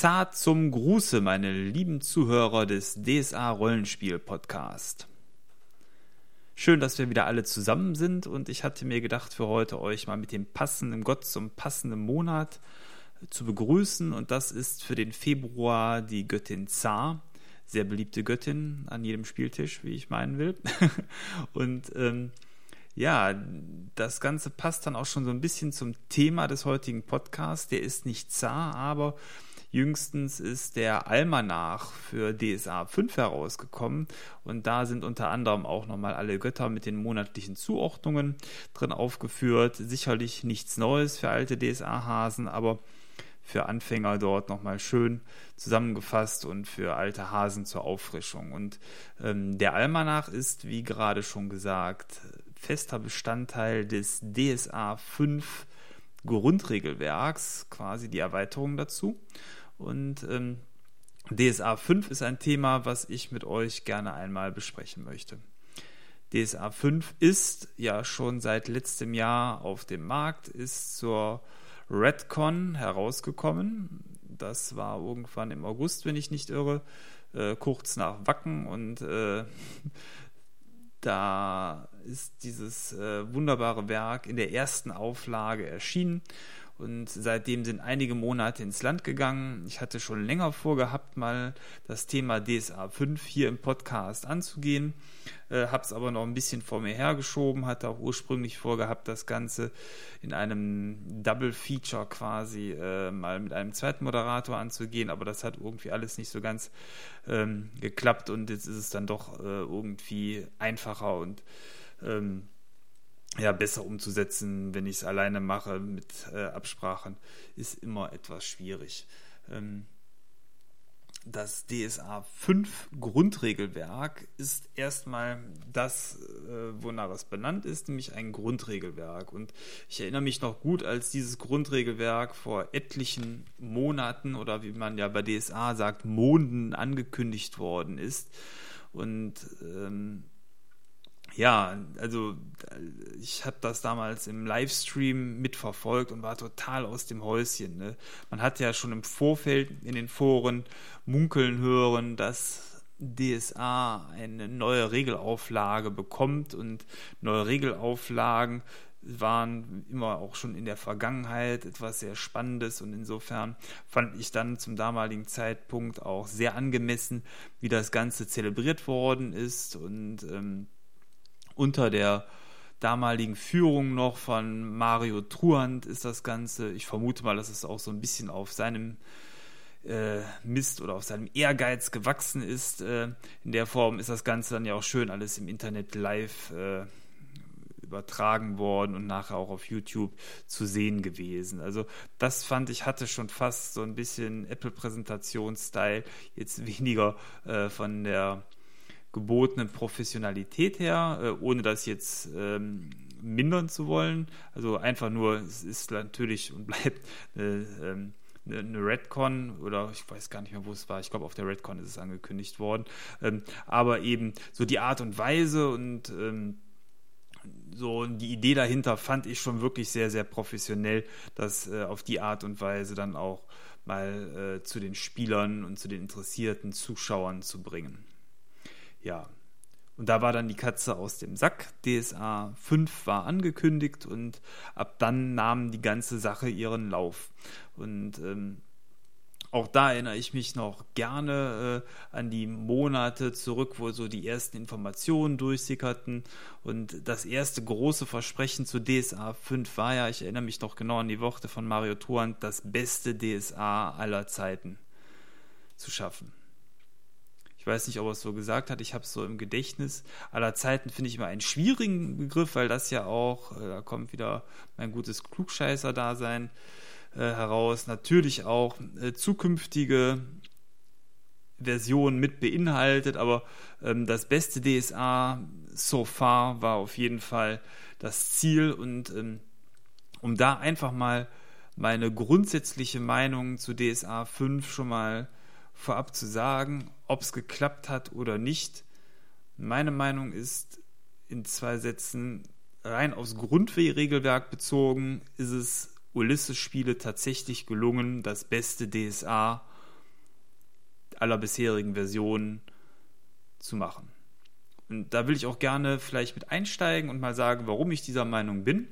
Zart zum Gruße, meine lieben Zuhörer des DSA Rollenspiel Podcast. Schön, dass wir wieder alle zusammen sind und ich hatte mir gedacht, für heute euch mal mit dem passenden Gott zum passenden Monat zu begrüßen und das ist für den Februar die Göttin Zar, sehr beliebte Göttin an jedem Spieltisch, wie ich meinen will. und ähm, ja, das Ganze passt dann auch schon so ein bisschen zum Thema des heutigen Podcasts. Der ist nicht zar, aber jüngstens ist der Almanach für DSA 5 herausgekommen und da sind unter anderem auch nochmal alle Götter mit den monatlichen Zuordnungen drin aufgeführt. Sicherlich nichts Neues für alte DSA-Hasen, aber für Anfänger dort nochmal schön zusammengefasst und für alte Hasen zur Auffrischung. Und ähm, der Almanach ist, wie gerade schon gesagt, fester Bestandteil des DSA 5 Grundregelwerks, quasi die Erweiterung dazu. Und ähm, DSA 5 ist ein Thema, was ich mit euch gerne einmal besprechen möchte. DSA 5 ist ja schon seit letztem Jahr auf dem Markt, ist zur Redcon herausgekommen. Das war irgendwann im August, wenn ich nicht irre, äh, kurz nach Wacken und äh, da ist dieses äh, wunderbare Werk in der ersten Auflage erschienen und seitdem sind einige Monate ins Land gegangen. Ich hatte schon länger vorgehabt, mal das Thema DSA 5 hier im Podcast anzugehen, äh, habe es aber noch ein bisschen vor mir hergeschoben, hatte auch ursprünglich vorgehabt, das Ganze in einem Double Feature quasi äh, mal mit einem zweiten Moderator anzugehen, aber das hat irgendwie alles nicht so ganz ähm, geklappt und jetzt ist es dann doch äh, irgendwie einfacher und ähm, ja, besser umzusetzen, wenn ich es alleine mache mit äh, Absprachen, ist immer etwas schwierig. Ähm, das DSA 5 Grundregelwerk ist erstmal das, äh, wonach es benannt ist, nämlich ein Grundregelwerk. Und ich erinnere mich noch gut, als dieses Grundregelwerk vor etlichen Monaten oder wie man ja bei DSA sagt, Monden angekündigt worden ist. Und ähm, ja, also ich habe das damals im Livestream mitverfolgt und war total aus dem Häuschen. Ne? Man hat ja schon im Vorfeld in den Foren munkeln hören, dass DSA eine neue Regelauflage bekommt und neue Regelauflagen waren immer auch schon in der Vergangenheit etwas sehr Spannendes und insofern fand ich dann zum damaligen Zeitpunkt auch sehr angemessen, wie das Ganze zelebriert worden ist und ähm, unter der damaligen Führung noch von Mario Truand ist das Ganze. Ich vermute mal, dass es auch so ein bisschen auf seinem äh, Mist oder auf seinem Ehrgeiz gewachsen ist. Äh, in der Form ist das Ganze dann ja auch schön alles im Internet live äh, übertragen worden und nachher auch auf YouTube zu sehen gewesen. Also das fand ich hatte schon fast so ein bisschen Apple-Präsentationsstyle, jetzt weniger äh, von der gebotenen Professionalität her, äh, ohne das jetzt ähm, mindern zu wollen. Also einfach nur, es ist natürlich und bleibt eine, ähm, eine Redcon oder ich weiß gar nicht mehr, wo es war. Ich glaube, auf der Redcon ist es angekündigt worden. Ähm, aber eben so die Art und Weise und ähm, so die Idee dahinter fand ich schon wirklich sehr, sehr professionell, das äh, auf die Art und Weise dann auch mal äh, zu den Spielern und zu den interessierten Zuschauern zu bringen ja, und da war dann die Katze aus dem Sack. DSA 5 war angekündigt und ab dann nahm die ganze Sache ihren Lauf. Und ähm, auch da erinnere ich mich noch gerne äh, an die Monate zurück, wo so die ersten Informationen durchsickerten. Und das erste große Versprechen zu DSA 5 war ja, ich erinnere mich noch genau an die Worte von Mario Tuand, das beste DSA aller Zeiten zu schaffen. Ich weiß nicht, ob er es so gesagt hat. Ich habe es so im Gedächtnis. Aller Zeiten finde ich immer einen schwierigen Begriff, weil das ja auch, äh, da kommt wieder mein gutes Klugscheißer-Dasein äh, heraus. Natürlich auch äh, zukünftige Versionen mit beinhaltet, aber ähm, das beste DSA so far war auf jeden Fall das Ziel und ähm, um da einfach mal meine grundsätzliche Meinung zu DSA 5 schon mal vorab zu sagen, ob es geklappt hat oder nicht. Meine Meinung ist in zwei Sätzen rein aufs Grundregelwerk bezogen, ist es Ulysses Spiele tatsächlich gelungen, das beste DSA aller bisherigen Versionen zu machen. Und da will ich auch gerne vielleicht mit einsteigen und mal sagen, warum ich dieser Meinung bin.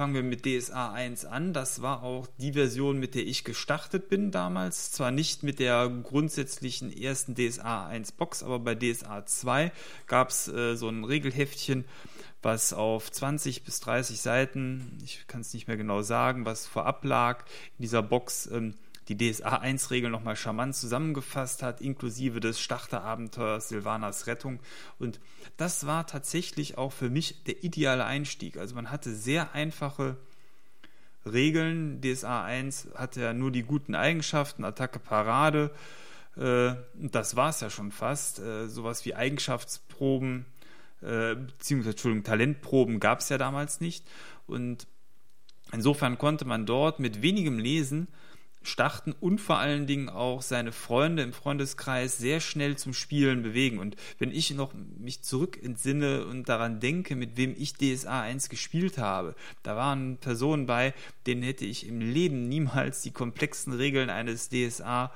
Fangen wir mit DSA 1 an. Das war auch die Version, mit der ich gestartet bin damals. Zwar nicht mit der grundsätzlichen ersten DSA 1 Box, aber bei DSA 2 gab es äh, so ein Regelheftchen, was auf 20 bis 30 Seiten, ich kann es nicht mehr genau sagen, was vorab lag in dieser Box. Ähm, die DSA 1-Regel nochmal charmant zusammengefasst hat, inklusive des Starterabenteuers Silvanas Rettung. Und das war tatsächlich auch für mich der ideale Einstieg. Also man hatte sehr einfache Regeln. DSA 1 hatte ja nur die guten Eigenschaften, Attacke, Parade. Äh, das war es ja schon fast. Äh, sowas wie Eigenschaftsproben, äh, beziehungsweise Entschuldigung, Talentproben gab es ja damals nicht. Und insofern konnte man dort mit wenigem Lesen starten und vor allen Dingen auch seine Freunde im Freundeskreis sehr schnell zum Spielen bewegen. Und wenn ich noch mich zurück entsinne und daran denke, mit wem ich DSA 1 gespielt habe, da waren Personen bei, denen hätte ich im Leben niemals die komplexen Regeln eines DSA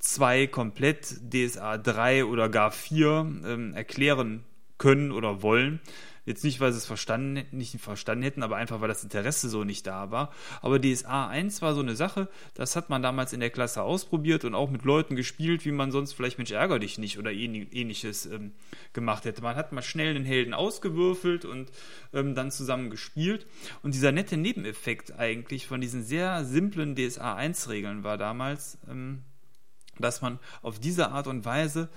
2 komplett, DSA 3 oder gar 4 ähm, erklären können oder wollen. Jetzt nicht, weil sie es verstanden, nicht verstanden hätten, aber einfach, weil das Interesse so nicht da war. Aber DSA 1 war so eine Sache, das hat man damals in der Klasse ausprobiert und auch mit Leuten gespielt, wie man sonst vielleicht Mensch ärger dich nicht oder ähnliches ähm, gemacht hätte. Man hat mal schnell den Helden ausgewürfelt und ähm, dann zusammen gespielt. Und dieser nette Nebeneffekt eigentlich von diesen sehr simplen DSA 1 Regeln war damals, ähm, dass man auf diese Art und Weise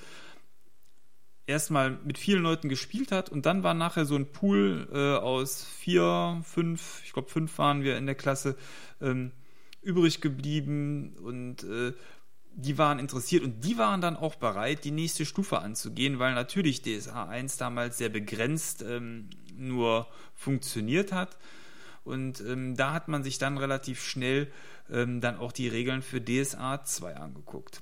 erstmal mit vielen Leuten gespielt hat und dann war nachher so ein Pool äh, aus vier, fünf, ich glaube fünf waren wir in der Klasse ähm, übrig geblieben und äh, die waren interessiert und die waren dann auch bereit, die nächste Stufe anzugehen, weil natürlich DSA 1 damals sehr begrenzt ähm, nur funktioniert hat. Und ähm, da hat man sich dann relativ schnell ähm, dann auch die Regeln für DSA 2 angeguckt.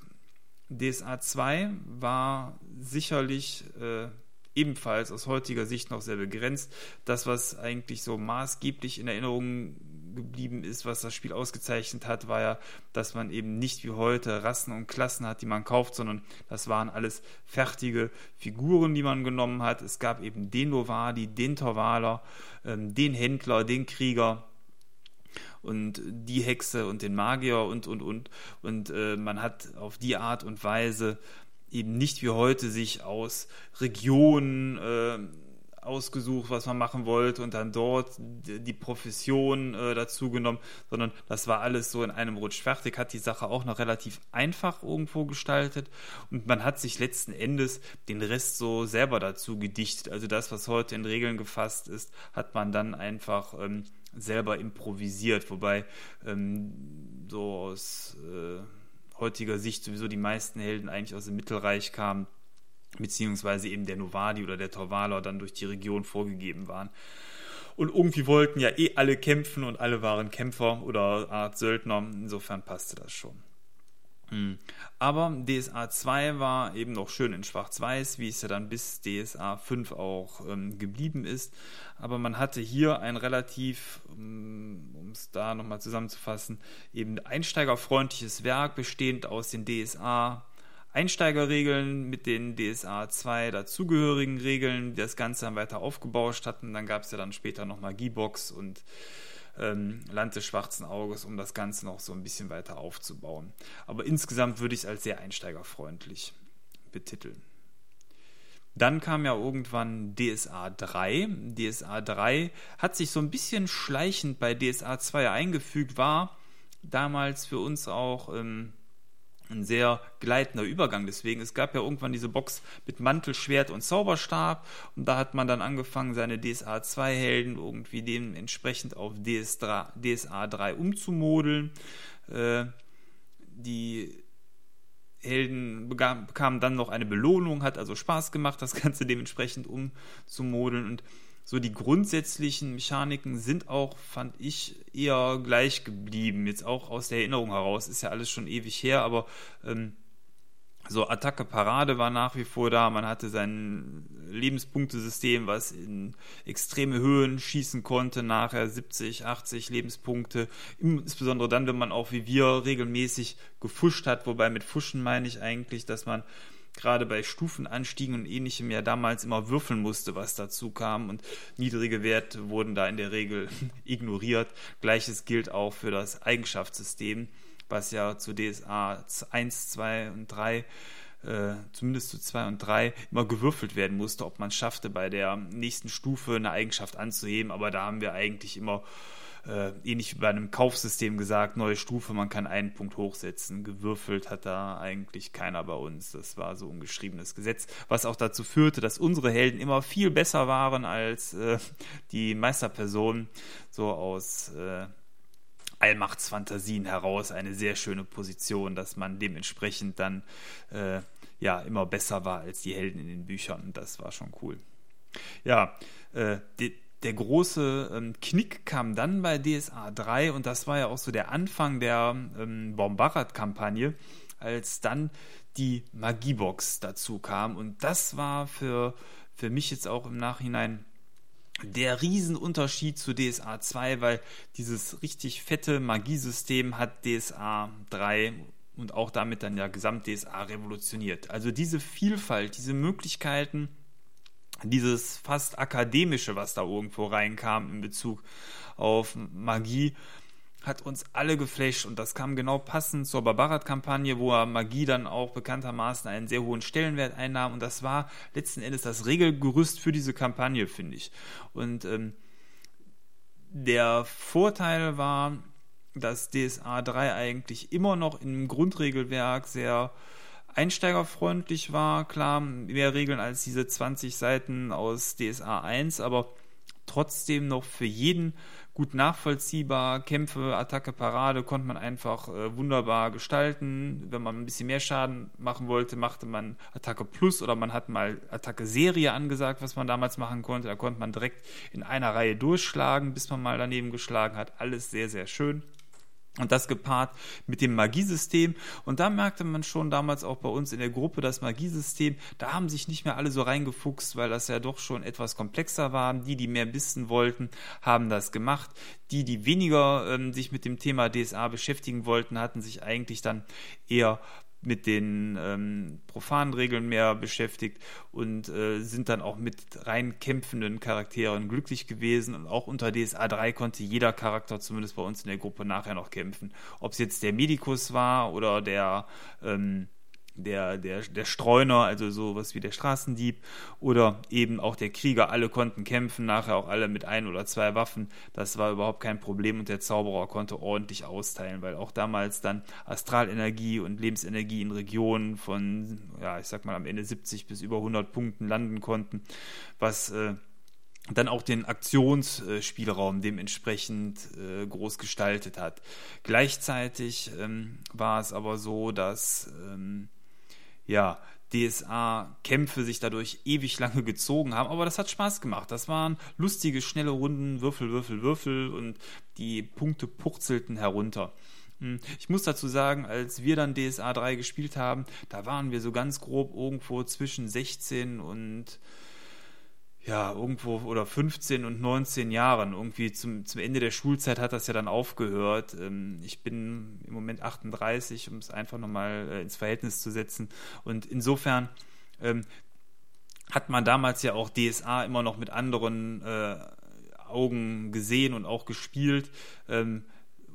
DSA 2 war sicherlich äh, ebenfalls aus heutiger Sicht noch sehr begrenzt. Das, was eigentlich so maßgeblich in Erinnerung geblieben ist, was das Spiel ausgezeichnet hat, war ja, dass man eben nicht wie heute Rassen und Klassen hat, die man kauft, sondern das waren alles fertige Figuren, die man genommen hat. Es gab eben den Novardi, den Torvaler, ähm, den Händler, den Krieger und die Hexe und den Magier und, und, und. Und äh, man hat auf die Art und Weise eben nicht wie heute sich aus Regionen äh, ausgesucht, was man machen wollte und dann dort die Profession äh, dazu genommen, sondern das war alles so in einem Rutsch fertig, hat die Sache auch noch relativ einfach irgendwo gestaltet und man hat sich letzten Endes den Rest so selber dazu gedichtet. Also das, was heute in Regeln gefasst ist, hat man dann einfach ähm, selber improvisiert, wobei ähm, so aus äh, heutiger Sicht sowieso die meisten Helden eigentlich aus dem Mittelreich kamen, beziehungsweise eben der Novadi oder der Torvaler dann durch die Region vorgegeben waren. Und irgendwie wollten ja eh alle kämpfen und alle waren Kämpfer oder Art Söldner, insofern passte das schon. Hm. Aber DSA 2 war eben noch schön in Schwarz-Weiß, wie es ja dann bis DSA 5 auch ähm, geblieben ist. Aber man hatte hier ein relativ, ähm, um es da nochmal zusammenzufassen, eben einsteigerfreundliches Werk, bestehend aus den DSA Einsteigerregeln mit den DSA 2 dazugehörigen Regeln, die das Ganze dann weiter aufgebauscht hatten. Dann gab es ja dann später noch Magiebox und ähm, Land des schwarzen Auges, um das Ganze noch so ein bisschen weiter aufzubauen. Aber insgesamt würde ich es als sehr einsteigerfreundlich betiteln. Dann kam ja irgendwann DSA 3. DSA 3 hat sich so ein bisschen schleichend bei DSA 2 eingefügt, war damals für uns auch ähm, ein sehr gleitender Übergang. Deswegen, es gab ja irgendwann diese Box mit Mantel, Schwert und Zauberstab und da hat man dann angefangen, seine DSA 2 Helden irgendwie dementsprechend auf DS3, DSA 3 umzumodeln. Äh, die Helden bekamen dann noch eine Belohnung, hat also Spaß gemacht, das Ganze dementsprechend umzumodeln und so die grundsätzlichen Mechaniken sind auch, fand ich, eher gleich geblieben. Jetzt auch aus der Erinnerung heraus, ist ja alles schon ewig her, aber ähm, So, Attacke Parade war nach wie vor da. Man hatte sein Lebenspunktesystem, was in extreme Höhen schießen konnte, nachher 70, 80 Lebenspunkte. Insbesondere dann, wenn man auch wie wir regelmäßig gefuscht hat. Wobei mit Fuschen meine ich eigentlich, dass man gerade bei Stufenanstiegen und ähnlichem ja damals immer würfeln musste, was dazu kam und niedrige Werte wurden da in der Regel ignoriert. Gleiches gilt auch für das Eigenschaftssystem was ja zu DSA 1, 2 und 3 äh, zumindest zu 2 und 3 immer gewürfelt werden musste, ob man schaffte, bei der nächsten Stufe eine Eigenschaft anzuheben. Aber da haben wir eigentlich immer äh, ähnlich wie bei einem Kaufsystem gesagt, neue Stufe, man kann einen Punkt hochsetzen. Gewürfelt hat da eigentlich keiner bei uns. Das war so ein geschriebenes Gesetz, was auch dazu führte, dass unsere Helden immer viel besser waren als äh, die Meisterpersonen, so aus äh, Allmachtsfantasien heraus eine sehr schöne Position, dass man dementsprechend dann äh, ja immer besser war als die Helden in den Büchern. Das war schon cool. Ja, äh, die, der große ähm, Knick kam dann bei DSA 3 und das war ja auch so der Anfang der ähm, Bombarat-Kampagne, als dann die Magiebox dazu kam. Und das war für, für mich jetzt auch im Nachhinein der Riesenunterschied zu DSA 2, weil dieses richtig fette Magiesystem hat DSA 3 und auch damit dann ja Gesamt DSA revolutioniert. Also diese Vielfalt, diese Möglichkeiten, dieses fast akademische, was da irgendwo reinkam in Bezug auf Magie, hat uns alle geflasht und das kam genau passend zur Barbarat-Kampagne, wo er Magie dann auch bekanntermaßen einen sehr hohen Stellenwert einnahm und das war letzten Endes das Regelgerüst für diese Kampagne, finde ich. Und ähm, der Vorteil war, dass DSA 3 eigentlich immer noch im Grundregelwerk sehr einsteigerfreundlich war. Klar, mehr Regeln als diese 20 Seiten aus DSA 1, aber trotzdem noch für jeden gut nachvollziehbar. Kämpfe, Attacke, Parade konnte man einfach äh, wunderbar gestalten. Wenn man ein bisschen mehr Schaden machen wollte, machte man Attacke Plus oder man hat mal Attacke Serie angesagt, was man damals machen konnte. Da konnte man direkt in einer Reihe durchschlagen, bis man mal daneben geschlagen hat. Alles sehr, sehr schön. Und das gepaart mit dem Magiesystem. Und da merkte man schon damals auch bei uns in der Gruppe das Magiesystem, da haben sich nicht mehr alle so reingefuchst, weil das ja doch schon etwas komplexer war. Die, die mehr wissen wollten, haben das gemacht. Die, die weniger ähm, sich mit dem Thema DSA beschäftigen wollten, hatten sich eigentlich dann eher mit den ähm, profanen Regeln mehr beschäftigt und äh, sind dann auch mit rein kämpfenden Charakteren glücklich gewesen. Und auch unter DSA 3 konnte jeder Charakter, zumindest bei uns in der Gruppe, nachher noch kämpfen. Ob es jetzt der Medikus war oder der ähm, der, der, der Streuner, also sowas wie der Straßendieb oder eben auch der Krieger. Alle konnten kämpfen, nachher auch alle mit ein oder zwei Waffen. Das war überhaupt kein Problem und der Zauberer konnte ordentlich austeilen, weil auch damals dann Astralenergie und Lebensenergie in Regionen von, ja, ich sag mal am Ende 70 bis über 100 Punkten landen konnten, was äh, dann auch den Aktionsspielraum dementsprechend äh, groß gestaltet hat. Gleichzeitig ähm, war es aber so, dass ähm, ja, DSA-Kämpfe sich dadurch ewig lange gezogen haben, aber das hat Spaß gemacht. Das waren lustige, schnelle Runden, Würfel, Würfel, Würfel und die Punkte purzelten herunter. Hm, ich muss dazu sagen, als wir dann DSA 3 gespielt haben, da waren wir so ganz grob irgendwo zwischen 16 und ja, irgendwo oder 15 und 19 Jahren. Irgendwie zum, zum Ende der Schulzeit hat das ja dann aufgehört. Ähm, ich bin im Moment 38, um es einfach nochmal äh, ins Verhältnis zu setzen. Und insofern ähm, hat man damals ja auch DSA immer noch mit anderen äh, Augen gesehen und auch gespielt. Ähm,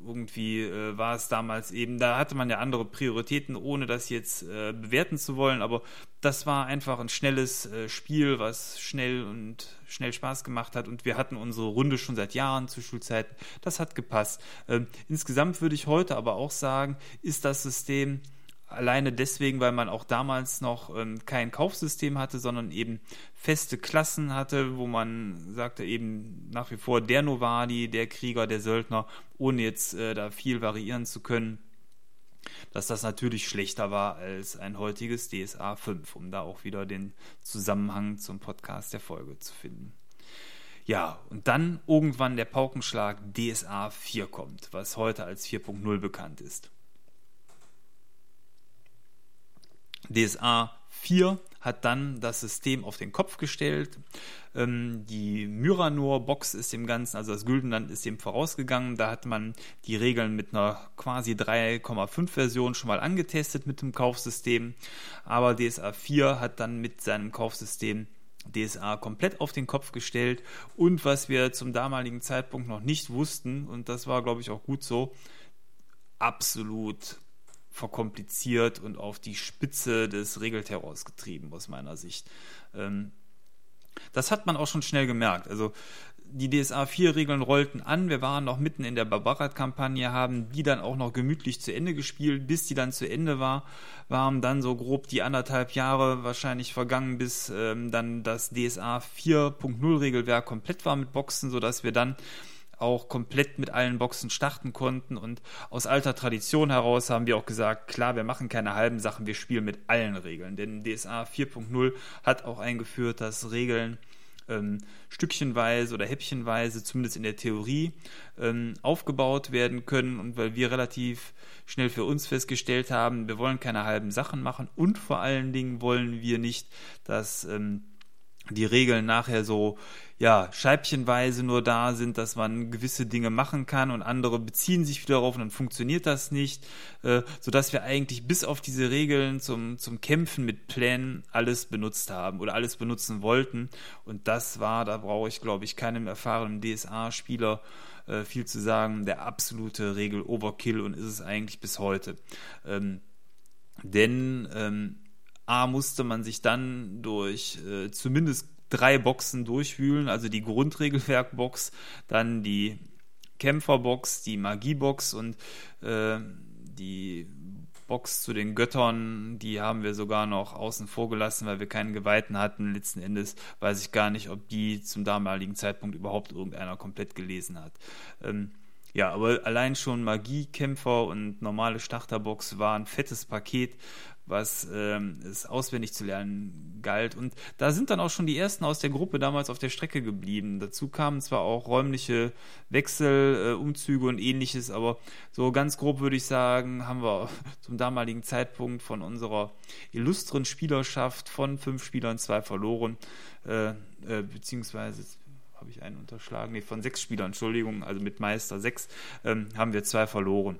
irgendwie äh, war es damals eben, da hatte man ja andere Prioritäten, ohne das jetzt äh, bewerten zu wollen, aber das war einfach ein schnelles äh, Spiel, was schnell und schnell Spaß gemacht hat und wir hatten unsere Runde schon seit Jahren zu Schulzeiten, das hat gepasst. Ähm, insgesamt würde ich heute aber auch sagen, ist das System Alleine deswegen, weil man auch damals noch ähm, kein Kaufsystem hatte, sondern eben feste Klassen hatte, wo man sagte eben nach wie vor der Novadi, der Krieger, der Söldner, ohne jetzt äh, da viel variieren zu können, dass das natürlich schlechter war als ein heutiges DSA 5, um da auch wieder den Zusammenhang zum Podcast der Folge zu finden. Ja, und dann irgendwann der Paukenschlag DSA 4 kommt, was heute als 4.0 bekannt ist. DSA 4 hat dann das System auf den Kopf gestellt. Ähm, die Myranor-Box ist dem Ganzen, also das Güldenland ist dem vorausgegangen. Da hat man die Regeln mit einer quasi 3,5-Version schon mal angetestet mit dem Kaufsystem. Aber DSA 4 hat dann mit seinem Kaufsystem DSA komplett auf den Kopf gestellt und was wir zum damaligen Zeitpunkt noch nicht wussten, und das war, glaube ich, auch gut so, absolut verkompliziert und auf die Spitze des Regelterrors getrieben, aus meiner Sicht. Ähm, das hat man auch schon schnell gemerkt. Also die DSA 4 Regeln rollten an, wir waren noch mitten in der Barbarat-Kampagne, haben die dann auch noch gemütlich zu Ende gespielt, bis die dann zu Ende war, waren dann so grob die anderthalb Jahre wahrscheinlich vergangen, bis ähm, dann das DSA 4.0 Regelwerk komplett war mit Boxen, sodass wir dann auch komplett mit allen Boxen starten konnten. Und aus alter Tradition heraus haben wir auch gesagt, klar, wir machen keine halben Sachen, wir spielen mit allen Regeln. Denn DSA 4.0 hat auch eingeführt, dass Regeln ähm, stückchenweise oder häppchenweise, zumindest in der Theorie, ähm, aufgebaut werden können. Und weil wir relativ schnell für uns festgestellt haben, wir wollen keine halben Sachen machen und vor allen Dingen wollen wir nicht, dass ähm, die Regeln nachher so ja, scheibchenweise nur da sind, dass man gewisse Dinge machen kann und andere beziehen sich wieder darauf und dann funktioniert das nicht, äh, sodass wir eigentlich bis auf diese Regeln zum, zum Kämpfen mit Plänen alles benutzt haben oder alles benutzen wollten. Und das war, da brauche ich, glaube ich, keinem erfahrenen DSA-Spieler äh, viel zu sagen, der absolute Regel-Overkill und ist es eigentlich bis heute. Ähm, denn ähm, A musste man sich dann durch äh, zumindest drei Boxen durchwühlen, also die Grundregelwerkbox, dann die Kämpferbox, die Magiebox und äh, die Box zu den Göttern, die haben wir sogar noch außen vor gelassen, weil wir keinen Geweihten hatten. Letzten Endes weiß ich gar nicht, ob die zum damaligen Zeitpunkt überhaupt irgendeiner komplett gelesen hat. Ähm, ja, aber allein schon Magiekämpfer und normale Starterbox war ein fettes Paket, was ähm, es auswendig zu lernen galt. Und da sind dann auch schon die ersten aus der Gruppe damals auf der Strecke geblieben. Dazu kamen zwar auch räumliche Wechsel, äh, Umzüge und ähnliches, aber so ganz grob würde ich sagen, haben wir zum damaligen Zeitpunkt von unserer illustren Spielerschaft von fünf Spielern zwei verloren, äh, äh, beziehungsweise habe ich einen unterschlagen, nee, von sechs Spielern, Entschuldigung, also mit Meister sechs, ähm, haben wir zwei verloren.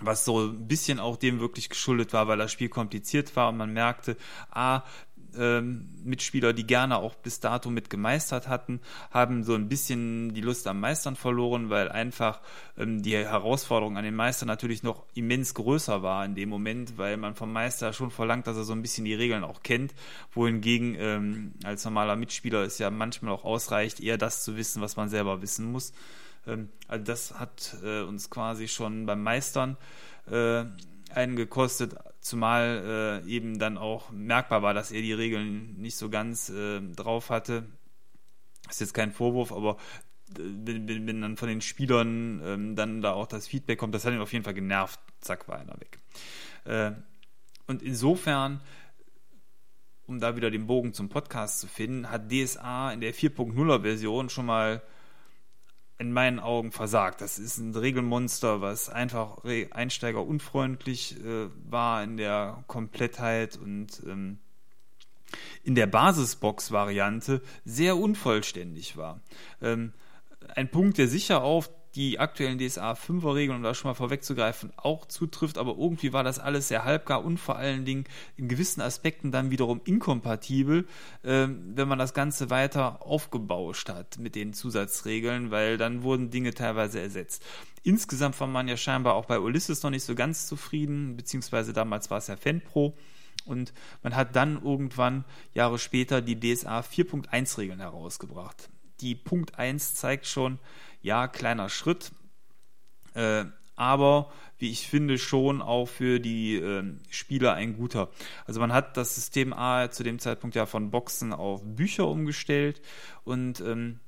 Was so ein bisschen auch dem wirklich geschuldet war, weil das Spiel kompliziert war und man merkte, ah, ähm, Mitspieler, die gerne auch bis dato mit gemeistert hatten, haben so ein bisschen die Lust am Meistern verloren, weil einfach ähm, die Herausforderung an den Meister natürlich noch immens größer war in dem Moment, weil man vom Meister schon verlangt, dass er so ein bisschen die Regeln auch kennt, wohingegen ähm, als normaler Mitspieler es ja manchmal auch ausreicht, eher das zu wissen, was man selber wissen muss. Ähm, also das hat äh, uns quasi schon beim Meistern äh, einen gekostet, zumal äh, eben dann auch merkbar war, dass er die Regeln nicht so ganz drauf hatte. Ist jetzt kein Vorwurf, aber wenn, wenn, dann von den Spielern ähm, dann da auch das Feedback kommt, das hat ihn auf jeden Fall genervt. Zack, war einer weg. Äh, und insofern, um da wieder den Bogen zum Podcast zu finden, hat DSA in der 4.0er Version schon mal in meinen Augen versagt. Das ist ein Regelmonster, was einfach einsteigerunfreundlich äh, war in der Komplettheit und ähm, in der Basisbox-Variante sehr unvollständig war. Ähm, ein Punkt, der sicher auf die aktuellen DSA 5er Regeln, um da schon mal vorwegzugreifen, auch zutrifft, aber irgendwie war das alles sehr halbgar und vor allen Dingen in gewissen Aspekten dann wiederum inkompatibel, äh, wenn man das Ganze weiter aufgebauscht hat mit den Zusatzregeln, weil dann wurden Dinge teilweise ersetzt. Insgesamt war man ja scheinbar auch bei Ulysses noch nicht so ganz zufrieden, beziehungsweise damals war es ja FanPro. Und man hat dann irgendwann Jahre später die DSA 4.1 Regeln herausgebracht. Die Punkt 1 zeigt schon, ja, kleiner Schritt, äh, aber wie ich finde, schon auch für die äh, Spieler ein guter. Also man hat das System A zu dem Zeitpunkt ja von Boxen auf Bücher umgestellt und ähm,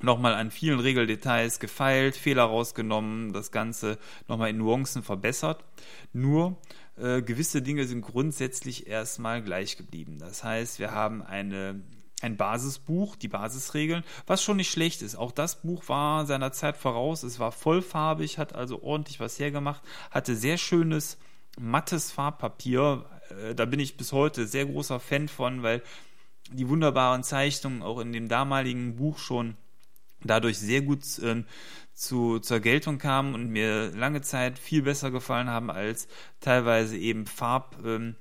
nochmal an vielen Regeldetails gefeilt, Fehler rausgenommen, das Ganze nochmal in Nuancen verbessert. Nur äh, gewisse Dinge sind grundsätzlich erstmal gleich geblieben. Das heißt, wir haben eine ein Basisbuch, die Basisregeln, was schon nicht schlecht ist. Auch das Buch war seiner Zeit voraus. Es war vollfarbig, hat also ordentlich was hergemacht, hatte sehr schönes mattes Farbpapier, äh, da bin ich bis heute sehr großer Fan von, weil die wunderbaren Zeichnungen auch in dem damaligen Buch schon dadurch sehr gut ähm, zu, zur Geltung kamen und mir lange Zeit viel besser gefallen haben als teilweise eben Farbbücher ähm,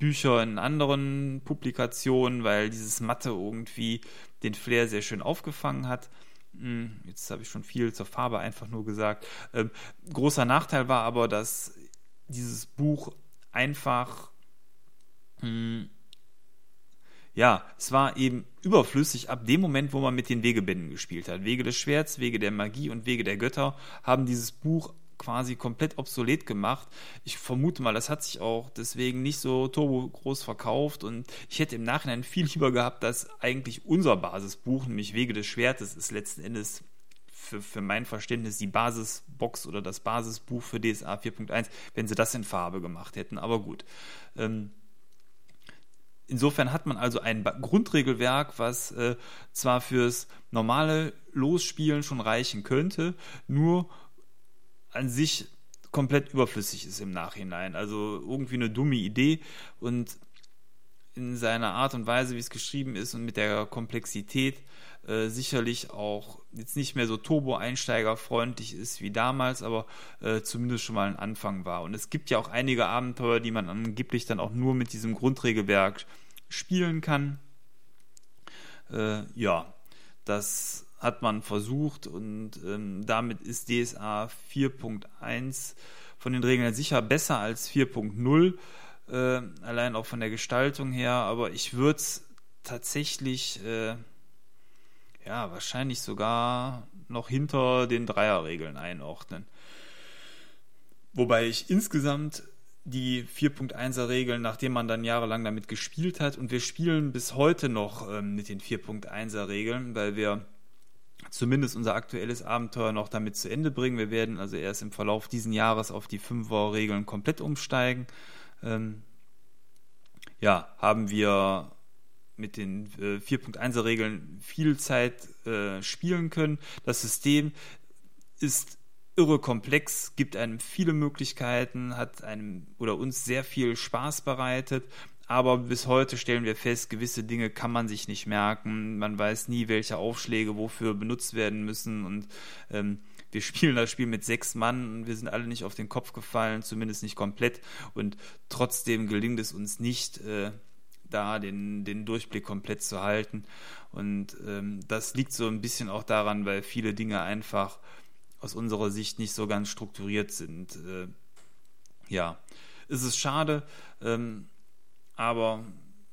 in anderen Publikationen, weil dieses Matte irgendwie den Flair sehr schön aufgefangen hat. Hm, jetzt habe ich schon viel zur Farbe einfach nur gesagt. Ähm, großer Nachteil war aber, dass dieses Buch einfach hm, ja, es war eben überflüssig ab dem Moment, wo man mit den Wegebänden gespielt hat. Wege des Schwerts, Wege der Magie und Wege der Götter haben dieses Buch quasi komplett obsolet gemacht. Ich vermute mal, das hat sich auch deswegen nicht so turbo groß verkauft und ich hätte im Nachhinein viel lieber gehabt, dass eigentlich unser Basisbuch, nämlich Wege des Schwertes, ist letzten Endes für, für mein Verständnis die Basisbox oder das Basisbuch für DSA 4.1, wenn sie das in Farbe gemacht hätten. Aber gut. Ähm, Insofern hat man also ein Grundregelwerk, was äh, zwar fürs normale Losspielen schon reichen könnte, nur an sich komplett überflüssig ist im Nachhinein. Also irgendwie eine dumme Idee und in seiner Art und Weise, wie es geschrieben ist und mit der Komplexität äh, sicherlich auch jetzt nicht mehr so turbo-einsteigerfreundlich ist wie damals, aber äh, zumindest schon mal ein Anfang war. Und es gibt ja auch einige Abenteuer, die man angeblich dann auch nur mit diesem Grundregelwerk spielen kann. Äh, ja, das hat man versucht und ähm, damit ist DSA 4.1 von den Regeln sicher besser als 4.0, äh, allein auch von der Gestaltung her, aber ich würde es tatsächlich, äh, ja, wahrscheinlich sogar noch hinter den Dreierregeln einordnen. Wobei ich insgesamt die 4.1er Regeln, nachdem man dann jahrelang damit gespielt hat. Und wir spielen bis heute noch ähm, mit den 4.1er Regeln, weil wir zumindest unser aktuelles Abenteuer noch damit zu Ende bringen. Wir werden also erst im Verlauf dieses Jahres auf die 5er Regeln komplett umsteigen. Ähm, ja, haben wir mit den äh, 4.1er Regeln viel Zeit äh, spielen können. Das System ist irre komplex, gibt einem viele Möglichkeiten, hat einem oder uns sehr viel Spaß bereitet. Aber bis heute stellen wir fest, gewisse Dinge kann man sich nicht merken. Man weiß nie, welche Aufschläge wofür benutzt werden müssen. Und ähm, wir spielen das Spiel mit sechs Mann und wir sind alle nicht auf den Kopf gefallen, zumindest nicht komplett. Und trotzdem gelingt es uns nicht, äh, da den, den Durchblick komplett zu halten. Und ähm, das liegt so ein bisschen auch daran, weil viele Dinge einfach aus unserer Sicht nicht so ganz strukturiert sind. Äh, ja, es ist schade, ähm, aber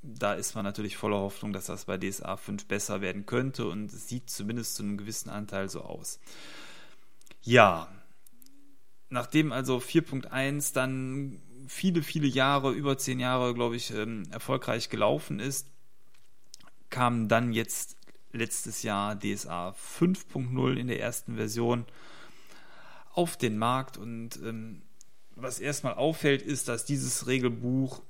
da ist man natürlich voller Hoffnung, dass das bei DSA 5 besser werden könnte und es sieht zumindest zu einem gewissen Anteil so aus. Ja, nachdem also 4.1 dann viele, viele Jahre, über zehn Jahre, glaube ich, ähm, erfolgreich gelaufen ist, kam dann jetzt letztes Jahr DSA 5.0 in der ersten Version auf den Markt und ähm, was erstmal auffällt, ist, dass dieses Regelbuch,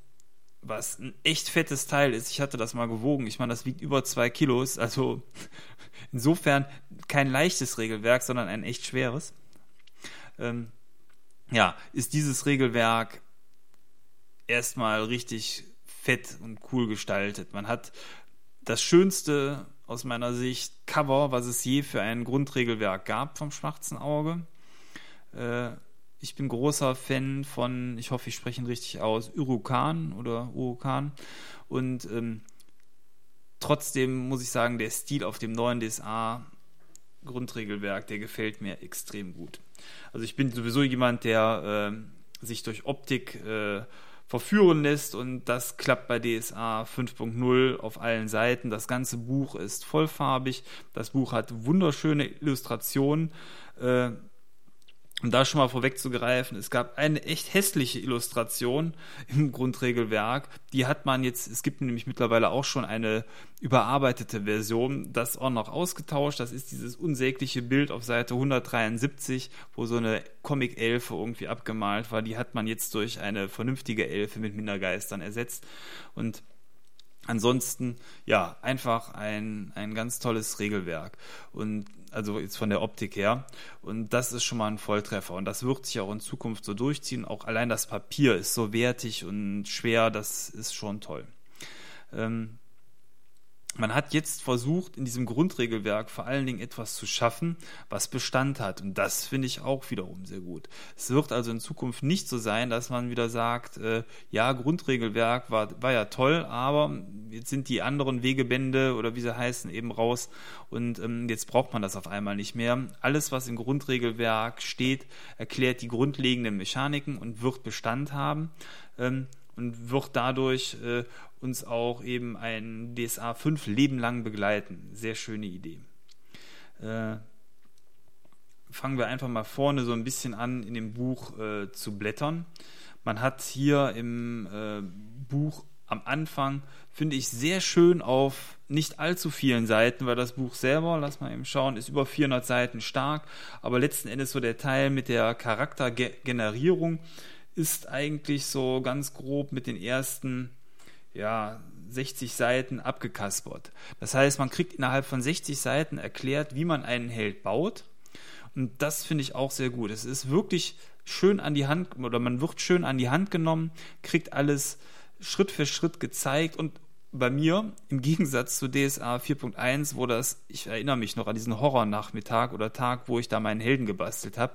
was ein echt fettes Teil ist, ich hatte das mal gewogen, ich meine, das wiegt über zwei Kilos, also insofern kein leichtes Regelwerk, sondern ein echt schweres. Ähm, ja, ist dieses Regelwerk erstmal richtig fett und cool gestaltet. Man hat das schönste aus meiner Sicht Cover, was es je für ein Grundregelwerk gab vom Schwarzen Auge. Äh, ich bin großer Fan von, ich hoffe, ich spreche ihn richtig aus, Urukan oder Urukan. Und ähm, trotzdem muss ich sagen, der Stil auf dem neuen DSA Grundregelwerk, der gefällt mir extrem gut. Also ich bin sowieso jemand, der äh, sich durch Optik äh, verführen lässt und das klappt bei DSA 5.0 auf allen Seiten. Das ganze Buch ist vollfarbig, das Buch hat wunderschöne Illustrationen. Äh, um da schon mal vorwegzugreifen, es gab eine echt hässliche Illustration im Grundregelwerk. Die hat man jetzt, es gibt nämlich mittlerweile auch schon eine überarbeitete Version, das auch noch ausgetauscht. Das ist dieses unsägliche Bild auf Seite 173, wo so eine Comic-Elfe irgendwie abgemalt war. Die hat man jetzt durch eine vernünftige Elfe mit Mindergeistern ersetzt. Und ansonsten, ja, einfach ein, ein ganz tolles Regelwerk. Und also jetzt von der Optik her. Und das ist schon mal ein Volltreffer. Und das wird sich auch in Zukunft so durchziehen. Auch allein das Papier ist so wertig und schwer, das ist schon toll. Ähm, man hat jetzt versucht, in diesem Grundregelwerk vor allen Dingen etwas zu schaffen, was Bestand hat. Und das finde ich auch wiederum sehr gut. Es wird also in Zukunft nicht so sein, dass man wieder sagt, äh, ja, Grundregelwerk war, war ja toll, aber jetzt sind die anderen Wegebände oder wie sie heißen eben raus und ähm, jetzt braucht man das auf einmal nicht mehr. Alles, was im Grundregelwerk steht, erklärt die grundlegenden Mechaniken und wird Bestand haben. Ähm, und wird dadurch äh, uns auch eben ein DSA 5 Leben lang begleiten. Sehr schöne Idee. Äh, fangen wir einfach mal vorne so ein bisschen an, in dem Buch äh, zu blättern. Man hat hier im äh, Buch am Anfang, finde ich, sehr schön auf nicht allzu vielen Seiten, weil das Buch selber, lass mal eben schauen, ist über 400 Seiten stark, aber letzten Endes so der Teil mit der Charaktergenerierung ist eigentlich so ganz grob mit den ersten ja, 60 Seiten abgekaspert. Das heißt, man kriegt innerhalb von 60 Seiten erklärt, wie man einen Held baut. Und das finde ich auch sehr gut. Es ist wirklich schön an die Hand oder man wird schön an die Hand genommen, kriegt alles Schritt für Schritt gezeigt und bei mir im Gegensatz zu DSA 4.1, wo das, ich erinnere mich noch an diesen Horrornachmittag oder Tag, wo ich da meinen Helden gebastelt habe,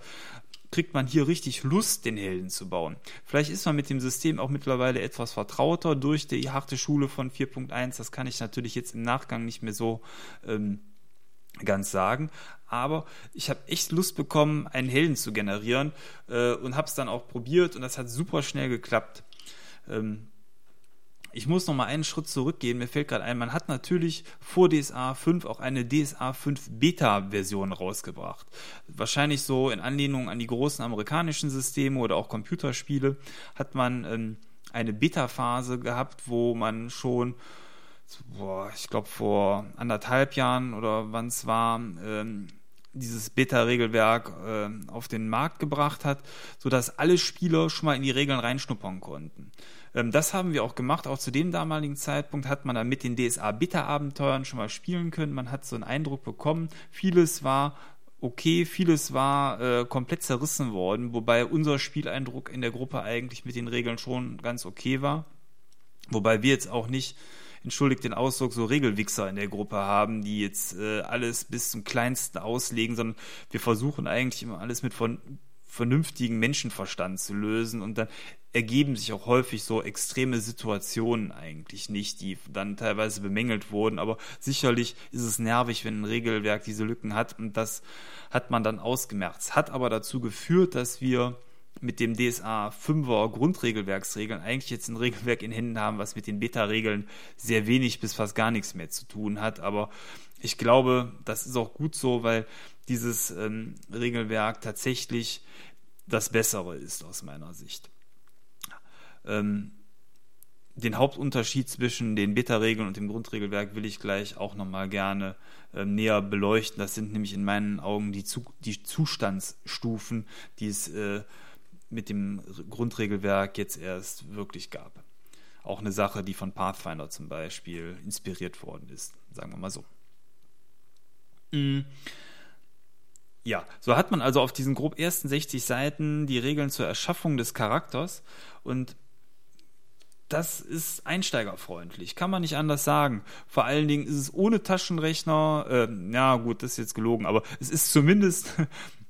kriegt man hier richtig Lust, den Helden zu bauen. Vielleicht ist man mit dem System auch mittlerweile etwas vertrauter durch die harte Schule von 4.1. Das kann ich natürlich jetzt im Nachgang nicht mehr so ähm, ganz sagen. Aber ich habe echt Lust bekommen, einen Helden zu generieren äh, und habe es dann auch probiert und das hat super schnell geklappt. Ähm, ich muss noch mal einen Schritt zurückgehen. Mir fällt gerade ein, man hat natürlich vor DSA 5 auch eine DSA 5 Beta-Version rausgebracht. Wahrscheinlich so in Anlehnung an die großen amerikanischen Systeme oder auch Computerspiele hat man ähm, eine Beta-Phase gehabt, wo man schon boah, ich glaube vor anderthalb Jahren oder wann es war, ähm, dieses Beta-Regelwerk äh, auf den Markt gebracht hat, sodass alle Spieler schon mal in die Regeln reinschnuppern konnten. Ähm, das haben wir auch gemacht. Auch zu dem damaligen Zeitpunkt hat man dann mit den DSA-Beta-Abenteuern schon mal spielen können. Man hat so einen Eindruck bekommen. Vieles war okay, vieles war äh, komplett zerrissen worden, wobei unser Spieleindruck in der Gruppe eigentlich mit den Regeln schon ganz okay war. Wobei wir jetzt auch nicht entschuldigt den Ausdruck, so Regelwichser in der Gruppe haben, die jetzt äh, alles bis zum Kleinsten auslegen, sondern wir versuchen eigentlich immer alles mit von vernünftigen Menschenverstand zu lösen. Und dann ergeben sich auch häufig so extreme Situationen eigentlich nicht, die dann teilweise bemängelt wurden, aber sicherlich ist es nervig, wenn ein Regelwerk diese Lücken hat. Und das hat man dann ausgemerzt. Hat aber dazu geführt, dass wir mit dem DSA 5er Grundregelwerksregeln eigentlich jetzt ein Regelwerk in Händen haben, was mit den Beta-Regeln sehr wenig bis fast gar nichts mehr zu tun hat. Aber ich glaube, das ist auch gut so, weil dieses ähm, Regelwerk tatsächlich das Bessere ist aus meiner Sicht. Ähm, den Hauptunterschied zwischen den Beta-Regeln und dem Grundregelwerk will ich gleich auch nochmal gerne äh, näher beleuchten. Das sind nämlich in meinen Augen die, Zu die Zustandsstufen, die es äh, mit dem Grundregelwerk jetzt erst wirklich gab. Auch eine Sache, die von Pathfinder zum Beispiel inspiriert worden ist, sagen wir mal so. Mhm. Ja, so hat man also auf diesen grob ersten 60 Seiten die Regeln zur Erschaffung des Charakters und das ist einsteigerfreundlich, kann man nicht anders sagen. Vor allen Dingen ist es ohne Taschenrechner, äh, ja gut, das ist jetzt gelogen, aber es ist zumindest